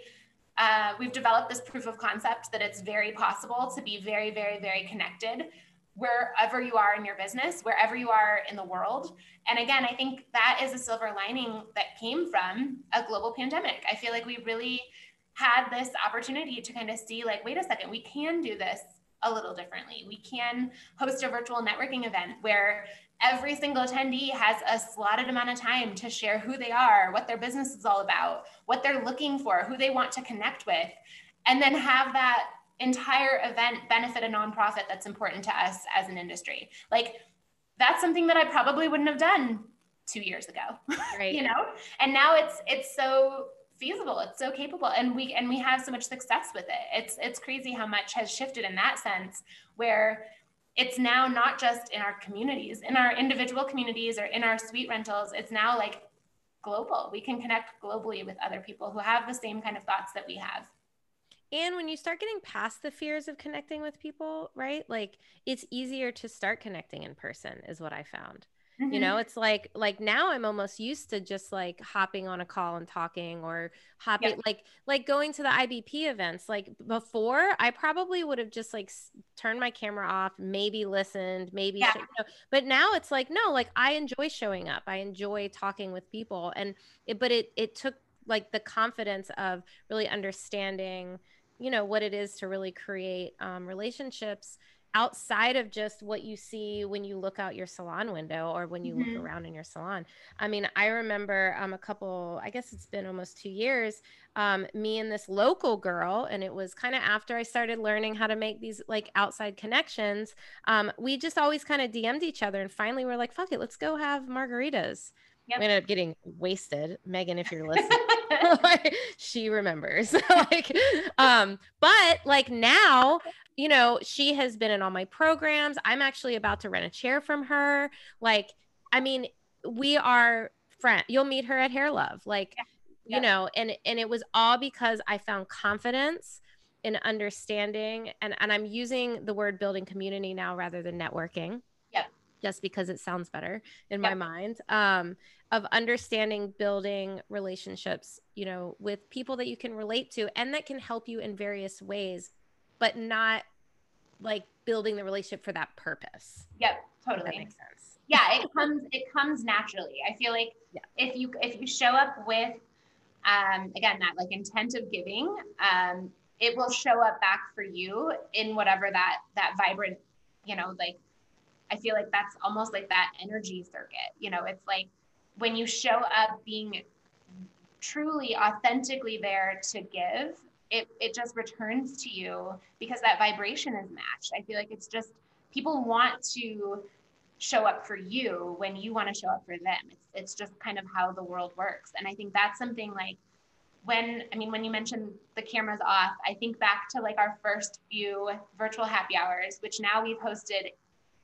uh, we've developed this proof of concept that it's very possible to be very, very, very connected wherever you are in your business, wherever you are in the world. And again, I think that is a silver lining that came from a global pandemic. I feel like we really had this opportunity to kind of see like, wait a second, we can do this a little differently. We can host a virtual networking event where every single attendee has a slotted amount of time to share who they are, what their business is all about, what they're looking for, who they want to connect with, and then have that entire event benefit a nonprofit that's important to us as an industry. Like that's something that I probably wouldn't have done two years ago. *laughs* Right. you know? And now it's it's so feasible it's so capable and we and we have so much success with it it's it's crazy how much has shifted in that sense where it's now not just in our communities in our individual communities or in our suite rentals it's now like global. We can connect globally with other people who have the same kind of thoughts that we have. And when you start getting past the fears of connecting with people right like it's easier to start connecting in person is what i found Mm-hmm. You know, it's like like now I'm almost used to just like hopping on a call and talking or hopping yep. like like going to the IBP events. Like before, I probably would have just like s- turned my camera off, maybe listened, maybe yeah. you know, but now it's like no, like I enjoy showing up. I enjoy talking with people and it, but it it took like the confidence of really understanding you know what it is to really create um, relationships outside of just what you see when you look out your salon window or when you mm-hmm. look around in your salon. I mean, I remember um, a couple, I guess it's been almost two years, um, me and this local girl, and it was kind of after I started learning how to make these like outside connections. Um, we just always kind of DM'd each other, and finally we're like, fuck it, let's go have margaritas. Yep. We ended up getting wasted. Megan, if you're listening, *laughs* she remembers. *laughs* like, um, but like now you know, she has been in all my programs. I'm actually about to rent a chair from her. Like, I mean, we are friend. You'll meet her at Hair Love. Like, yeah. Yeah. you know, and and it was all because I found confidence in understanding and and I'm using the word building community now rather than networking. Just because it sounds better in my mind. Um of understanding building relationships, you know, with people that you can relate to and that can help you in various ways but not like building the relationship for that purpose. Yep, totally. That makes sense. Yeah, it comes it comes naturally. I feel like yeah. if you if you show up with um again that like intent of giving, um it will show up back for you in whatever that that vibrant, you know, like I feel like that's almost like that energy circuit. You know, it's like when you show up being truly authentically there to give it, it just returns to you because that vibration is matched. I feel like it's just people want to show up for you when you want to show up for them. It's it's just kind of how the world works. And I think that's something like when I mean when you mentioned the cameras off, I think back to like our first few virtual happy hours, which now we've hosted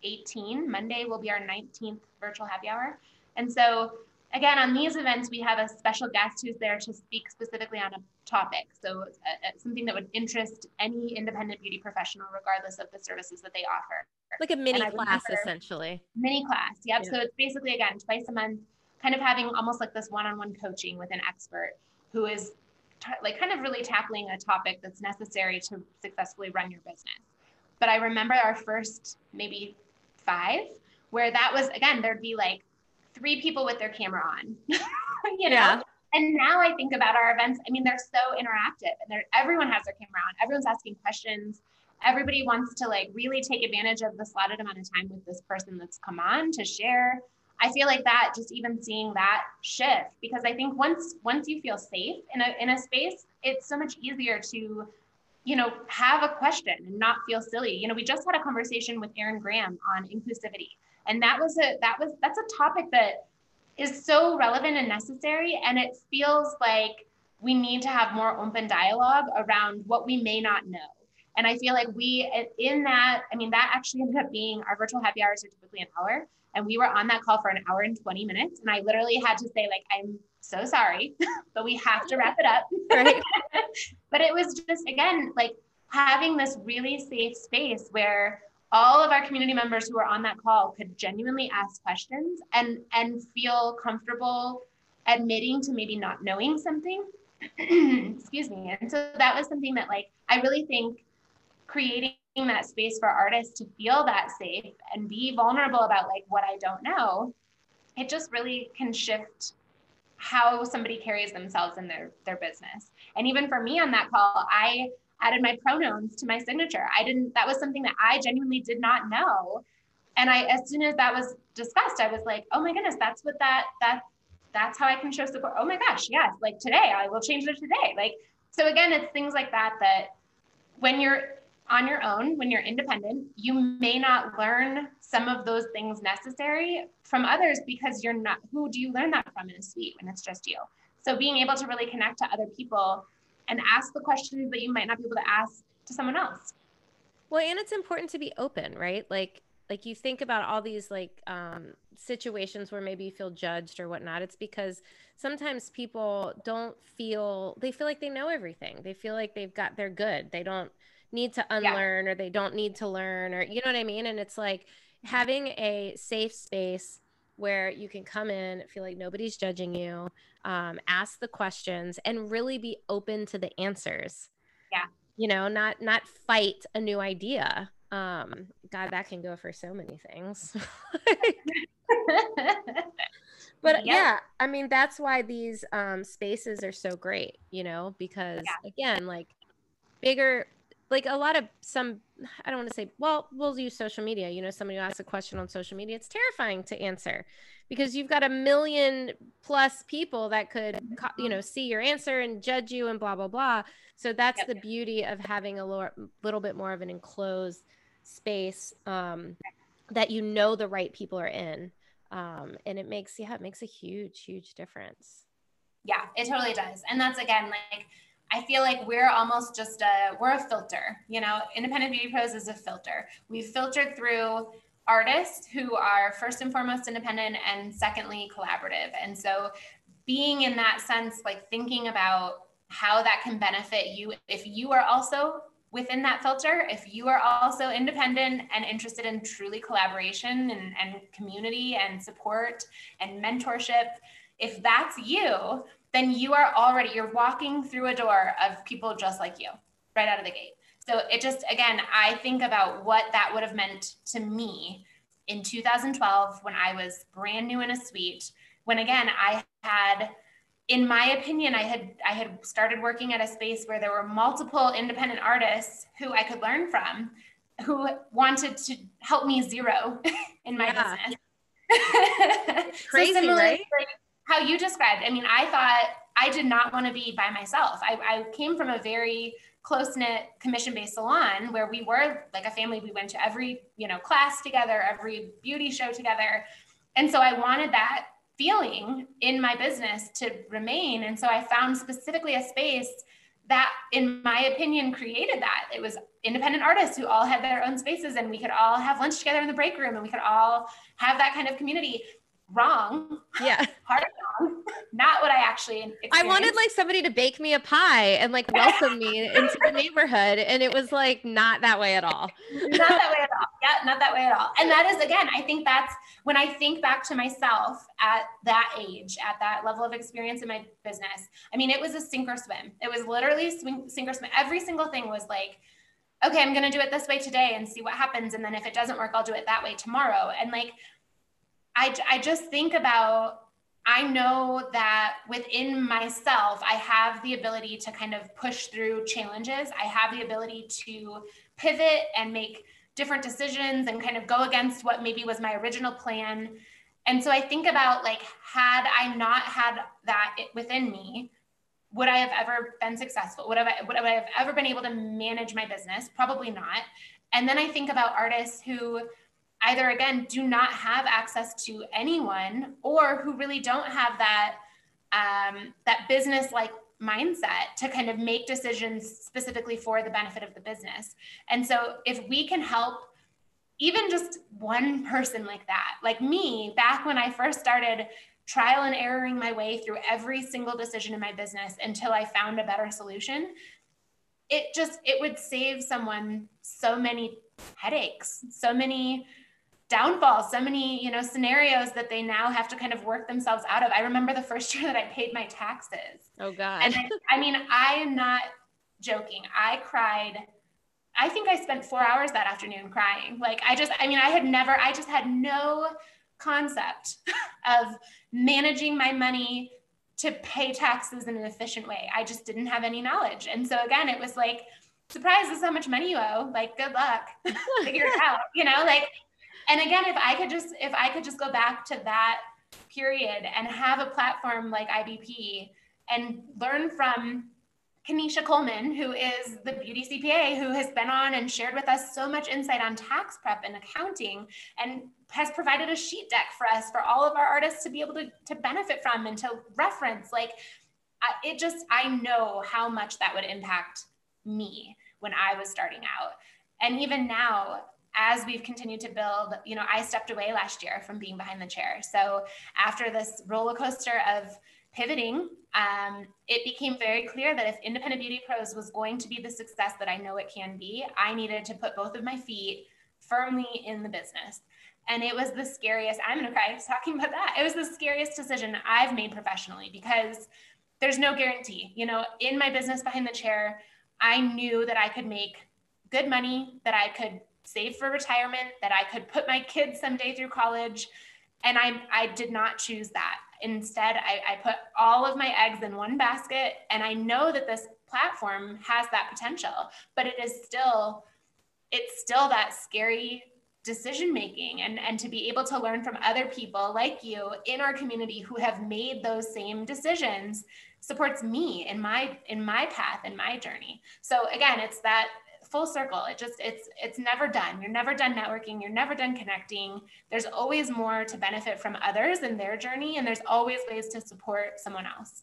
18. Monday will be our 19th virtual happy hour. And so again, on these events, we have a special guest who's there to speak specifically on a topic. So, uh, uh, something that would interest any independent beauty professional, regardless of the services that they offer. Like a mini class, essentially. Mini class, yep. Yeah. So, it's basically, again, twice a month, kind of having almost like this one on one coaching with an expert who is t- like kind of really tackling a topic that's necessary to successfully run your business. But I remember our first maybe five, where that was, again, there'd be like three people with their camera on, *laughs* you know? Yeah. And now I think about our events. I mean, they're so interactive and they're, everyone has their camera on. Everyone's asking questions. Everybody wants to like really take advantage of the slotted amount of time with this person that's come on to share. I feel like that just even seeing that shift because I think once once you feel safe in a in a space, it's so much easier to you know have a question and not feel silly. You know, we just had a conversation with Aaron Graham on inclusivity and that was a that was that's a topic that is so relevant and necessary and it feels like we need to have more open dialogue around what we may not know and i feel like we in that i mean that actually ended up being our virtual happy hours are typically an hour and we were on that call for an hour and 20 minutes and i literally had to say like i'm so sorry *laughs* but we have to wrap it up. Right. *laughs* but it was just again like having this really safe space where all of our community members who were on that call could genuinely ask questions and and feel comfortable admitting to maybe not knowing something. *clears throat* Excuse me. And so that was something that like i really think creating that space for artists to feel that safe and be vulnerable about like what i don't know it just really can shift how somebody carries themselves in their their business and even for me on that call i added my pronouns to my signature. I didn't, that was something that I genuinely did not know. And I, as soon as that was discussed, I was like, oh my goodness, that's what that, that, that's how I can show support. Oh my gosh, yes, like today, I will change it today. Like, so again, it's things like that that when you're on your own, when you're independent, you may not learn some of those things necessary from others because you're not, who do you learn that from in a suite when it's just you? So being able to really connect to other people and ask the questions that you might not be able to ask to someone else. Well, and it's important to be open, right? Like like you think about all these like um, situations where maybe you feel judged or whatnot it's because sometimes people don't feel they feel like they know everything they feel like they've got they're good they don't need to unlearn yeah. or they don't need to learn or you know what i mean and it's like having a safe space where you can come in, feel like nobody's judging you, um, ask the questions, and really be open to the answers. Yeah. You know, not not fight a new idea. Um, God, that can go for so many things. *laughs* but yep. yeah, I mean, that's why these um, spaces are so great. You know, because yeah. again, like bigger like a lot of some i don't want to say well we'll use social media you know somebody who asks a question on social media it's terrifying to answer because you've got a million plus people that could you know see your answer and judge you and blah blah blah. So that's yep. the beauty of having a little, little bit more of an enclosed space um, that you know the right people are in um, and it makes yeah it makes a huge huge difference. Yeah it totally does. And that's again like I feel like we're almost just a we're a filter. You know, Independent Beauty Pros is a filter. We've filtered through artists who are first and foremost independent and secondly collaborative. And so being in that sense like thinking about how that can benefit you if you are also within that filter, if you are also independent and interested in truly collaboration and, and community and support and mentorship, if that's you, then you are already you're walking through a door of people just like you right out of the gate. So it just again i think about what that would have meant to me in 2012 when i was brand new in a suite when again i had in my opinion i had i had started working at a space where there were multiple independent artists who i could learn from who wanted to help me zero *laughs* in my yeah. business. Crazy *laughs* so right how you described. I mean, I thought I did not want to be by myself. I, I came from a very close knit commission based salon where we were like a family. We went to every you know class together, every beauty show together, and so I wanted that feeling in my business to remain. And so I found specifically a space that, in my opinion, created that. It was independent artists who all had their own spaces, and we could all have lunch together in the break room, and we could all have that kind of community wrong. Yeah. *laughs* Hard wrong. Not what I actually experienced. I wanted like somebody to bake me a pie and like welcome me into the neighborhood. And it was like not that way at all. not that way at all. Yeah, not that way at all. And that is again, I think that's when I think back to myself at that age, at that level of experience in my business. I mean, it was a sink or swim. It was literally swing, sink or swim. Every single thing was like, okay, I'm going to do it this way today and see what happens. And then if it doesn't work, I'll do it that way tomorrow. And like, I, I just think about I know that within myself, I have the ability to kind of push through challenges. I have the ability to pivot and make different decisions and kind of go against what maybe was my original plan. And so I think about like, had I not had that within me, would I have ever been successful? Would, I, would I have ever been able to manage my business? Probably not. And then I think about artists who either again do not have access to anyone or who really don't have that um, that business like mindset to kind of make decisions specifically for the benefit of the business. And so if we can help even just one person like that like me back when i first started trial and erroring my way through every single decision in my business until i found a better solution it just it would save someone so many headaches, so many downfalls, so many, you know, scenarios that they now have to kind of work themselves out of. I remember the first *laughs* year that I paid my taxes. Oh God. And I, I mean, I am not joking. I cried. I think I spent four hours that afternoon crying. Like I just, I mean, I had never, I just had no concept *laughs* of managing my money to pay taxes in an efficient way. I just didn't have any knowledge. And so again, it was like, surprise, this is how much money you owe. Like, good luck. *laughs* Figure it out. You know, like, and again, if I could just, if I could just go back to that period and have a platform like IBP and learn from Kanisha Coleman, who is the beauty CPA, who has been on and shared with us so much insight on tax prep and accounting and has provided a sheet deck for us for all of our artists to be able to, to benefit from and to reference. Like, it just, I know how much that would impact me when I was starting out. And even now, as we've continued to build, you know, I stepped away last year from being behind the chair. So after this roller coaster of pivoting, um, it became very clear that if Independent Beauty Pros was going to be the success that I know it can be, I needed to put both of my feet firmly in the business. And it was the scariest, I'm gonna cry *laughs* talking about that. It was the scariest decision I've made professionally because there's no guarantee. You know, in my business behind the chair, I knew that I could make good money, that I could save for retirement, that I could put my kids someday through college. And I, I did not choose that. Instead, I, I put all of my eggs in one basket. And I know that this platform has that potential, but it is still, it's still that scary decision making and, and to be able to learn from other people like you in our community who have made those same decisions supports me in my in my path in my journey so again it's that full circle it just it's it's never done you're never done networking you're never done connecting there's always more to benefit from others in their journey and there's always ways to support someone else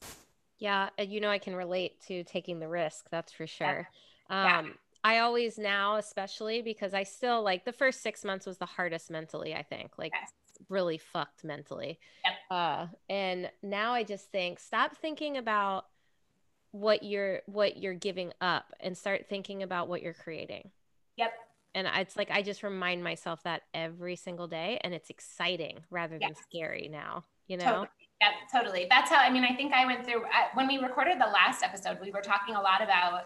yeah you know i can relate to taking the risk that's for sure yeah. um yeah. I always now, especially because I still like the first six months was the hardest mentally, I think. Like yes really fucked mentally. Yep. Uh, and now I just think stop thinking about what you're what you're giving up and start thinking about what you're creating. Yep. And it's like I just remind myself that every single day, and it's exciting rather than yes. scary now. You know. Totally. Yeah, totally. That's how I mean. I think I went through uh, when we recorded the last episode. We were talking a lot about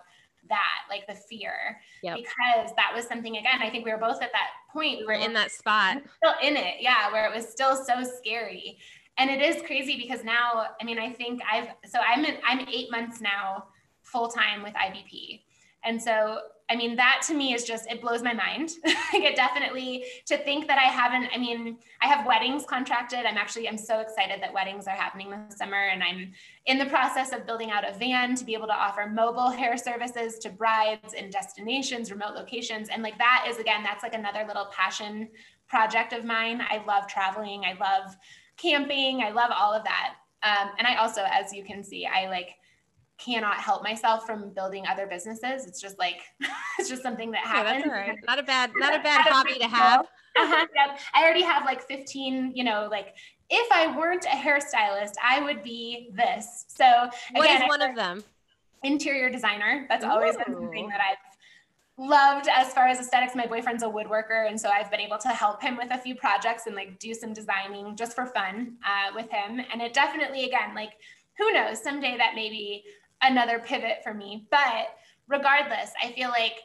that, like the fear, yep. because that was something, again, I think we were both at that point. We were in that spot. Still in it. Yeah. Where it was still so scary. And it is crazy because now, I mean, I think I've, so I'm in, I'm eight months now full time with IBP. And so I mean, that to me is just, it blows my mind. *laughs* like it definitely to think that I haven't, I mean, I have weddings contracted. I'm actually, I'm so excited that weddings are happening this summer. And I'm in the process of building out a van to be able to offer mobile hair services to brides in destinations, remote locations. And like that is, again, that's like another little passion project of mine. I love traveling. I love camping. I love all of that. Um, and I also, as you can see, I like, cannot help myself from building other businesses. It's just like *laughs* it's just something that happens. Yeah, right. Not a bad not a *laughs* bad hobby to have. Uh-huh, yep. I already have like 15, you know, like if I weren't a hairstylist, I would be this. So what again, is one of them? Interior designer. That's Ooh. always been something that I've loved as far as aesthetics. My boyfriend's a woodworker, and so I've been able to help him with a few projects and like do some designing just for fun uh, with him. And it definitely, again, like who knows, someday that may be another pivot for me. But regardless, I feel like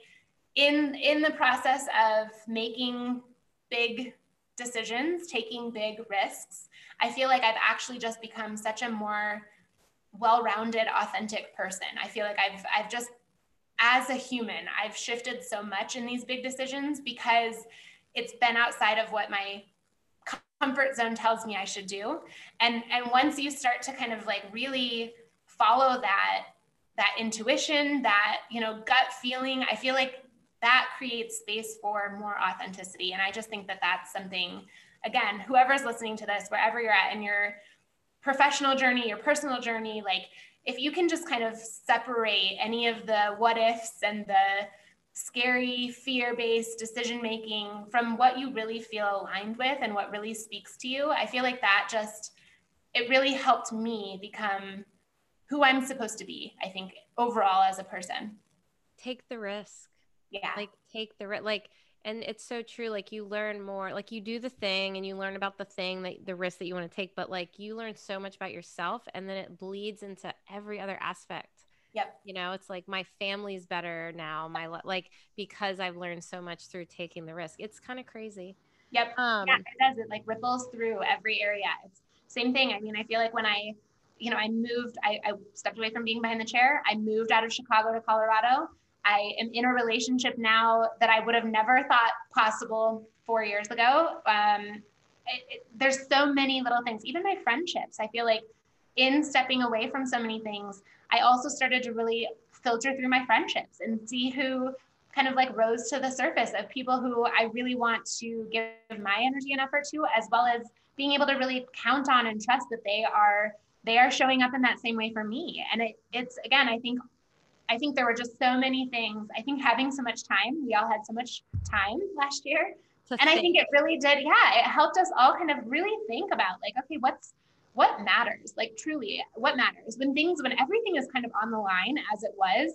in in the process of making big decisions, taking big risks, I feel like I've actually just become such a more well-rounded, authentic person. I feel like I've I've just as a human, I've shifted so much in these big decisions because it's been outside of what my comfort zone tells me I should do. And and once you start to kind of like really follow that that intuition that you know gut feeling i feel like that creates space for more authenticity and i just think that that's something again whoever's listening to this wherever you're at in your professional journey your personal journey like if you can just kind of separate any of the what ifs and the scary fear based decision making from what you really feel aligned with and what really speaks to you i feel like that just it really helped me become who I'm supposed to be, I think, overall as a person. Take the risk. Yeah. Like take the risk. Like And it's so true. Like you learn more, like you do the thing and you learn about the thing that the risk that you want to take, but like you learn so much about yourself and then it bleeds into every other aspect. Yep. You know, it's like my family's better now. My like because I've learned so much through taking the risk. It's kind of crazy. Yep. Um, yeah, it does. It like ripples through every area. It's same thing. I mean, I feel like when I, you know, I moved, I, I stepped away from being behind the chair. I moved out of Chicago to Colorado. I am in a relationship now that I would have never thought possible four years ago. Um, it, it, there's so many little things, even my friendships. I feel like in stepping away from so many things, I also started to really filter through my friendships and see who kind of like rose to the surface of people who I really want to give my energy and effort to, as well as being able to really count on and trust that they are they are showing up in that same way for me. And it, it's again, I think I think there were just so many things. I think having so much time, we all had so much time *laughs* last year. and think. I think it really did, yeah, it helped us all kind of really think about like, okay, what's what matters? Like truly, what matters? When things, when everything is kind of on the line as it was,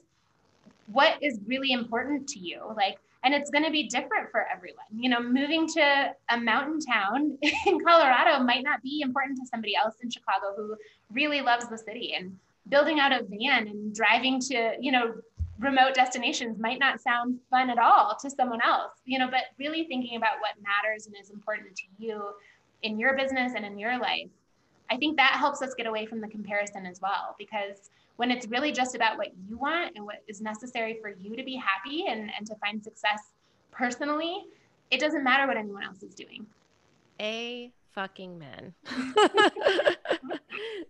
what is really important to you? Like, and it's going to be different for everyone. You know, moving to a mountain town *laughs* in Colorado might not be important to somebody else in Chicago who really loves the city and building out a van and driving to, you know, remote destinations might not sound fun at all to someone else, you know, but really thinking about what matters and is important to you in your business and in your life. I think that helps us get away from the comparison as well because when it's really just about what you want and what is necessary for you to be happy and, and to find success personally, it doesn't matter what anyone else is doing. A fucking men. *laughs*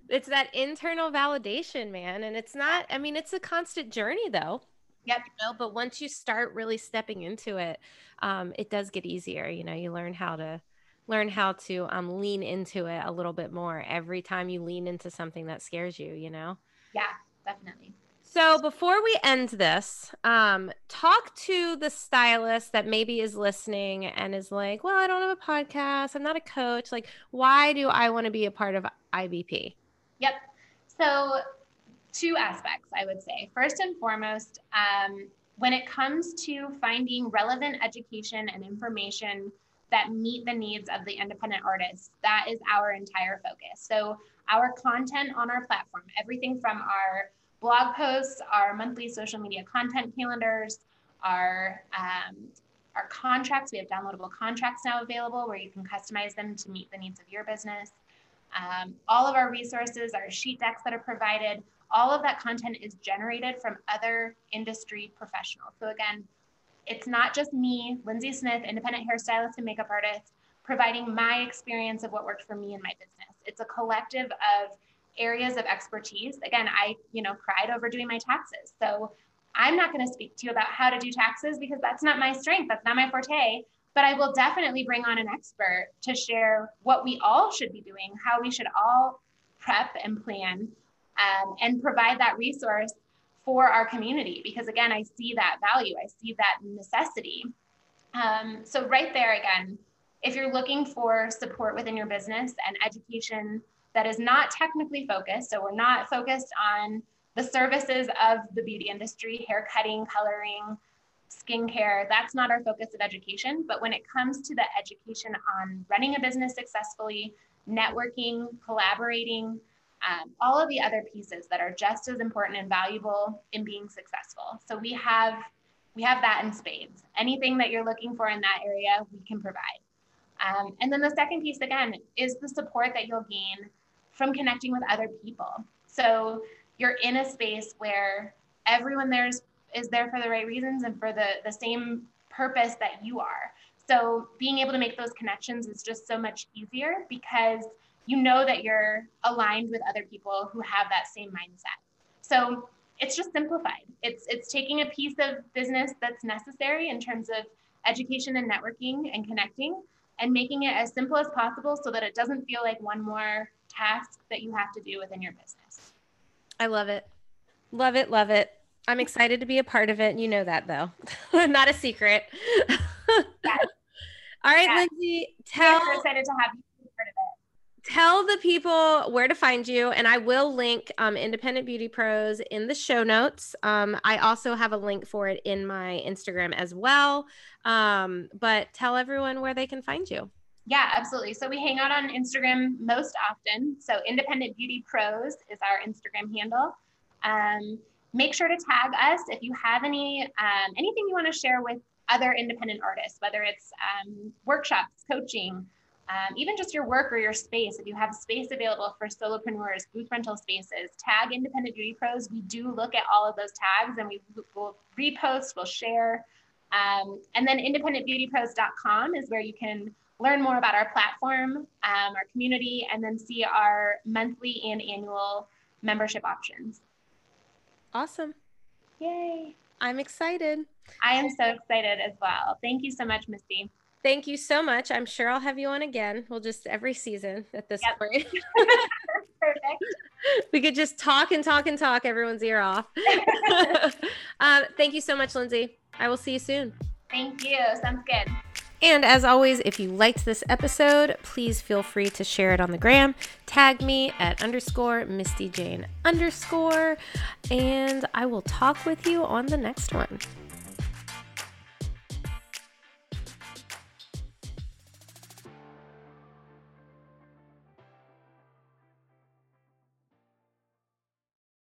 it's that internal validation, man. And it's not, I mean, it's a constant journey though. Yep. You know, but once you start really stepping into it, um, it does get easier. You know, you learn how to learn how to um, lean into it a little bit more every time you lean into something that scares you, you know? Yeah, definitely. So before we end this, um, talk to the stylist that maybe is listening and is like, well, I don't have a podcast. I'm not a coach. Like, why do I want to be a part of IBP? Yep. So two aspects, I would say. First and foremost, um, when it comes to finding relevant education and information that meet the needs of the independent artists, that is our entire focus. So our content on our platform, everything from our blog posts, our monthly social media content calendars, our um, our contracts. We have downloadable contracts now available where you can customize them to meet the needs of your business. Um, all of our resources, our sheet decks that are provided, all of that content is generated from other industry professionals. So again, it's not just me, Lynzie Smith, independent hairstylist and makeup artist, providing my experience of what worked for me in my business. It's a collective of areas of expertise. Again, I, you know, cried over doing my taxes. So I'm not going to speak to you about how to do taxes because that's not my strength. That's not my forte. But I will definitely bring on an expert to share what we all should be doing, how we should all prep and plan, um, and provide that resource for our community. Because again, I see that value, I see that necessity. Um, so, right there again, if you're looking for support within your business and education that is not technically focused. So we're not focused on the services of the beauty industry, hair cutting, coloring, skincare. That's not our focus of education. But when it comes to the education on running a business successfully, networking, collaborating, um, all of the other pieces that are just as important and valuable in being successful. So we have we have that in spades. Anything that you're looking for in that area, we can provide. Um, and then the second piece again is the support that you'll gain from connecting with other people. So you're in a space where everyone there's is there for the right reasons and for the the same purpose that you are. So being able to make those connections is just so much easier because you know that you're aligned with other people who have that same mindset. So it's just simplified. It's it's taking a piece of business that's necessary in terms of education and networking and connecting and making it as simple as possible so that it doesn't feel like one more task that you have to do within your business. I love it. Love it. Love it. I'm excited to be a part of it. You know that though. *laughs* Not a secret. *laughs* Yes. All right, yes. Lynzie, tell excited to have you be part of it. Tell the people where to find you and i will link um, independent beauty pros in the show notes. Um, i also have a link for it in my instagram as well. Um, but tell everyone where they can find you. Yeah absolutely. So we hang out on instagram most often. So independent beauty pros is our instagram handle. Um, make sure to tag us if you have any um, anything you want to share with other independent artists whether it's um, workshops coaching um, even just your work or your space, if you have space available for solopreneurs, booth rental spaces, tag Independent Beauty Pros. We do look at all of those tags and we will repost, we'll share. Um, and then independentbeautypros.com is where you can learn more about our platform, um, our community, and then see our monthly and annual membership options. Awesome. Yay. I'm excited. I am so excited as well. Thank you so much, Misty. Thank you so much. I'm sure I'll have you on again. We'll just every season at this yep. point. *laughs* Perfect. We could just talk and talk and talk everyone's ear off. uh, *laughs* thank you so much, Lynzie. I will see you soon. Thank you. Sounds good. And as always, if you liked this episode, please feel free to share it on the gram. Tag me at underscore Misty Jayne underscore, and I will talk with you on the next one.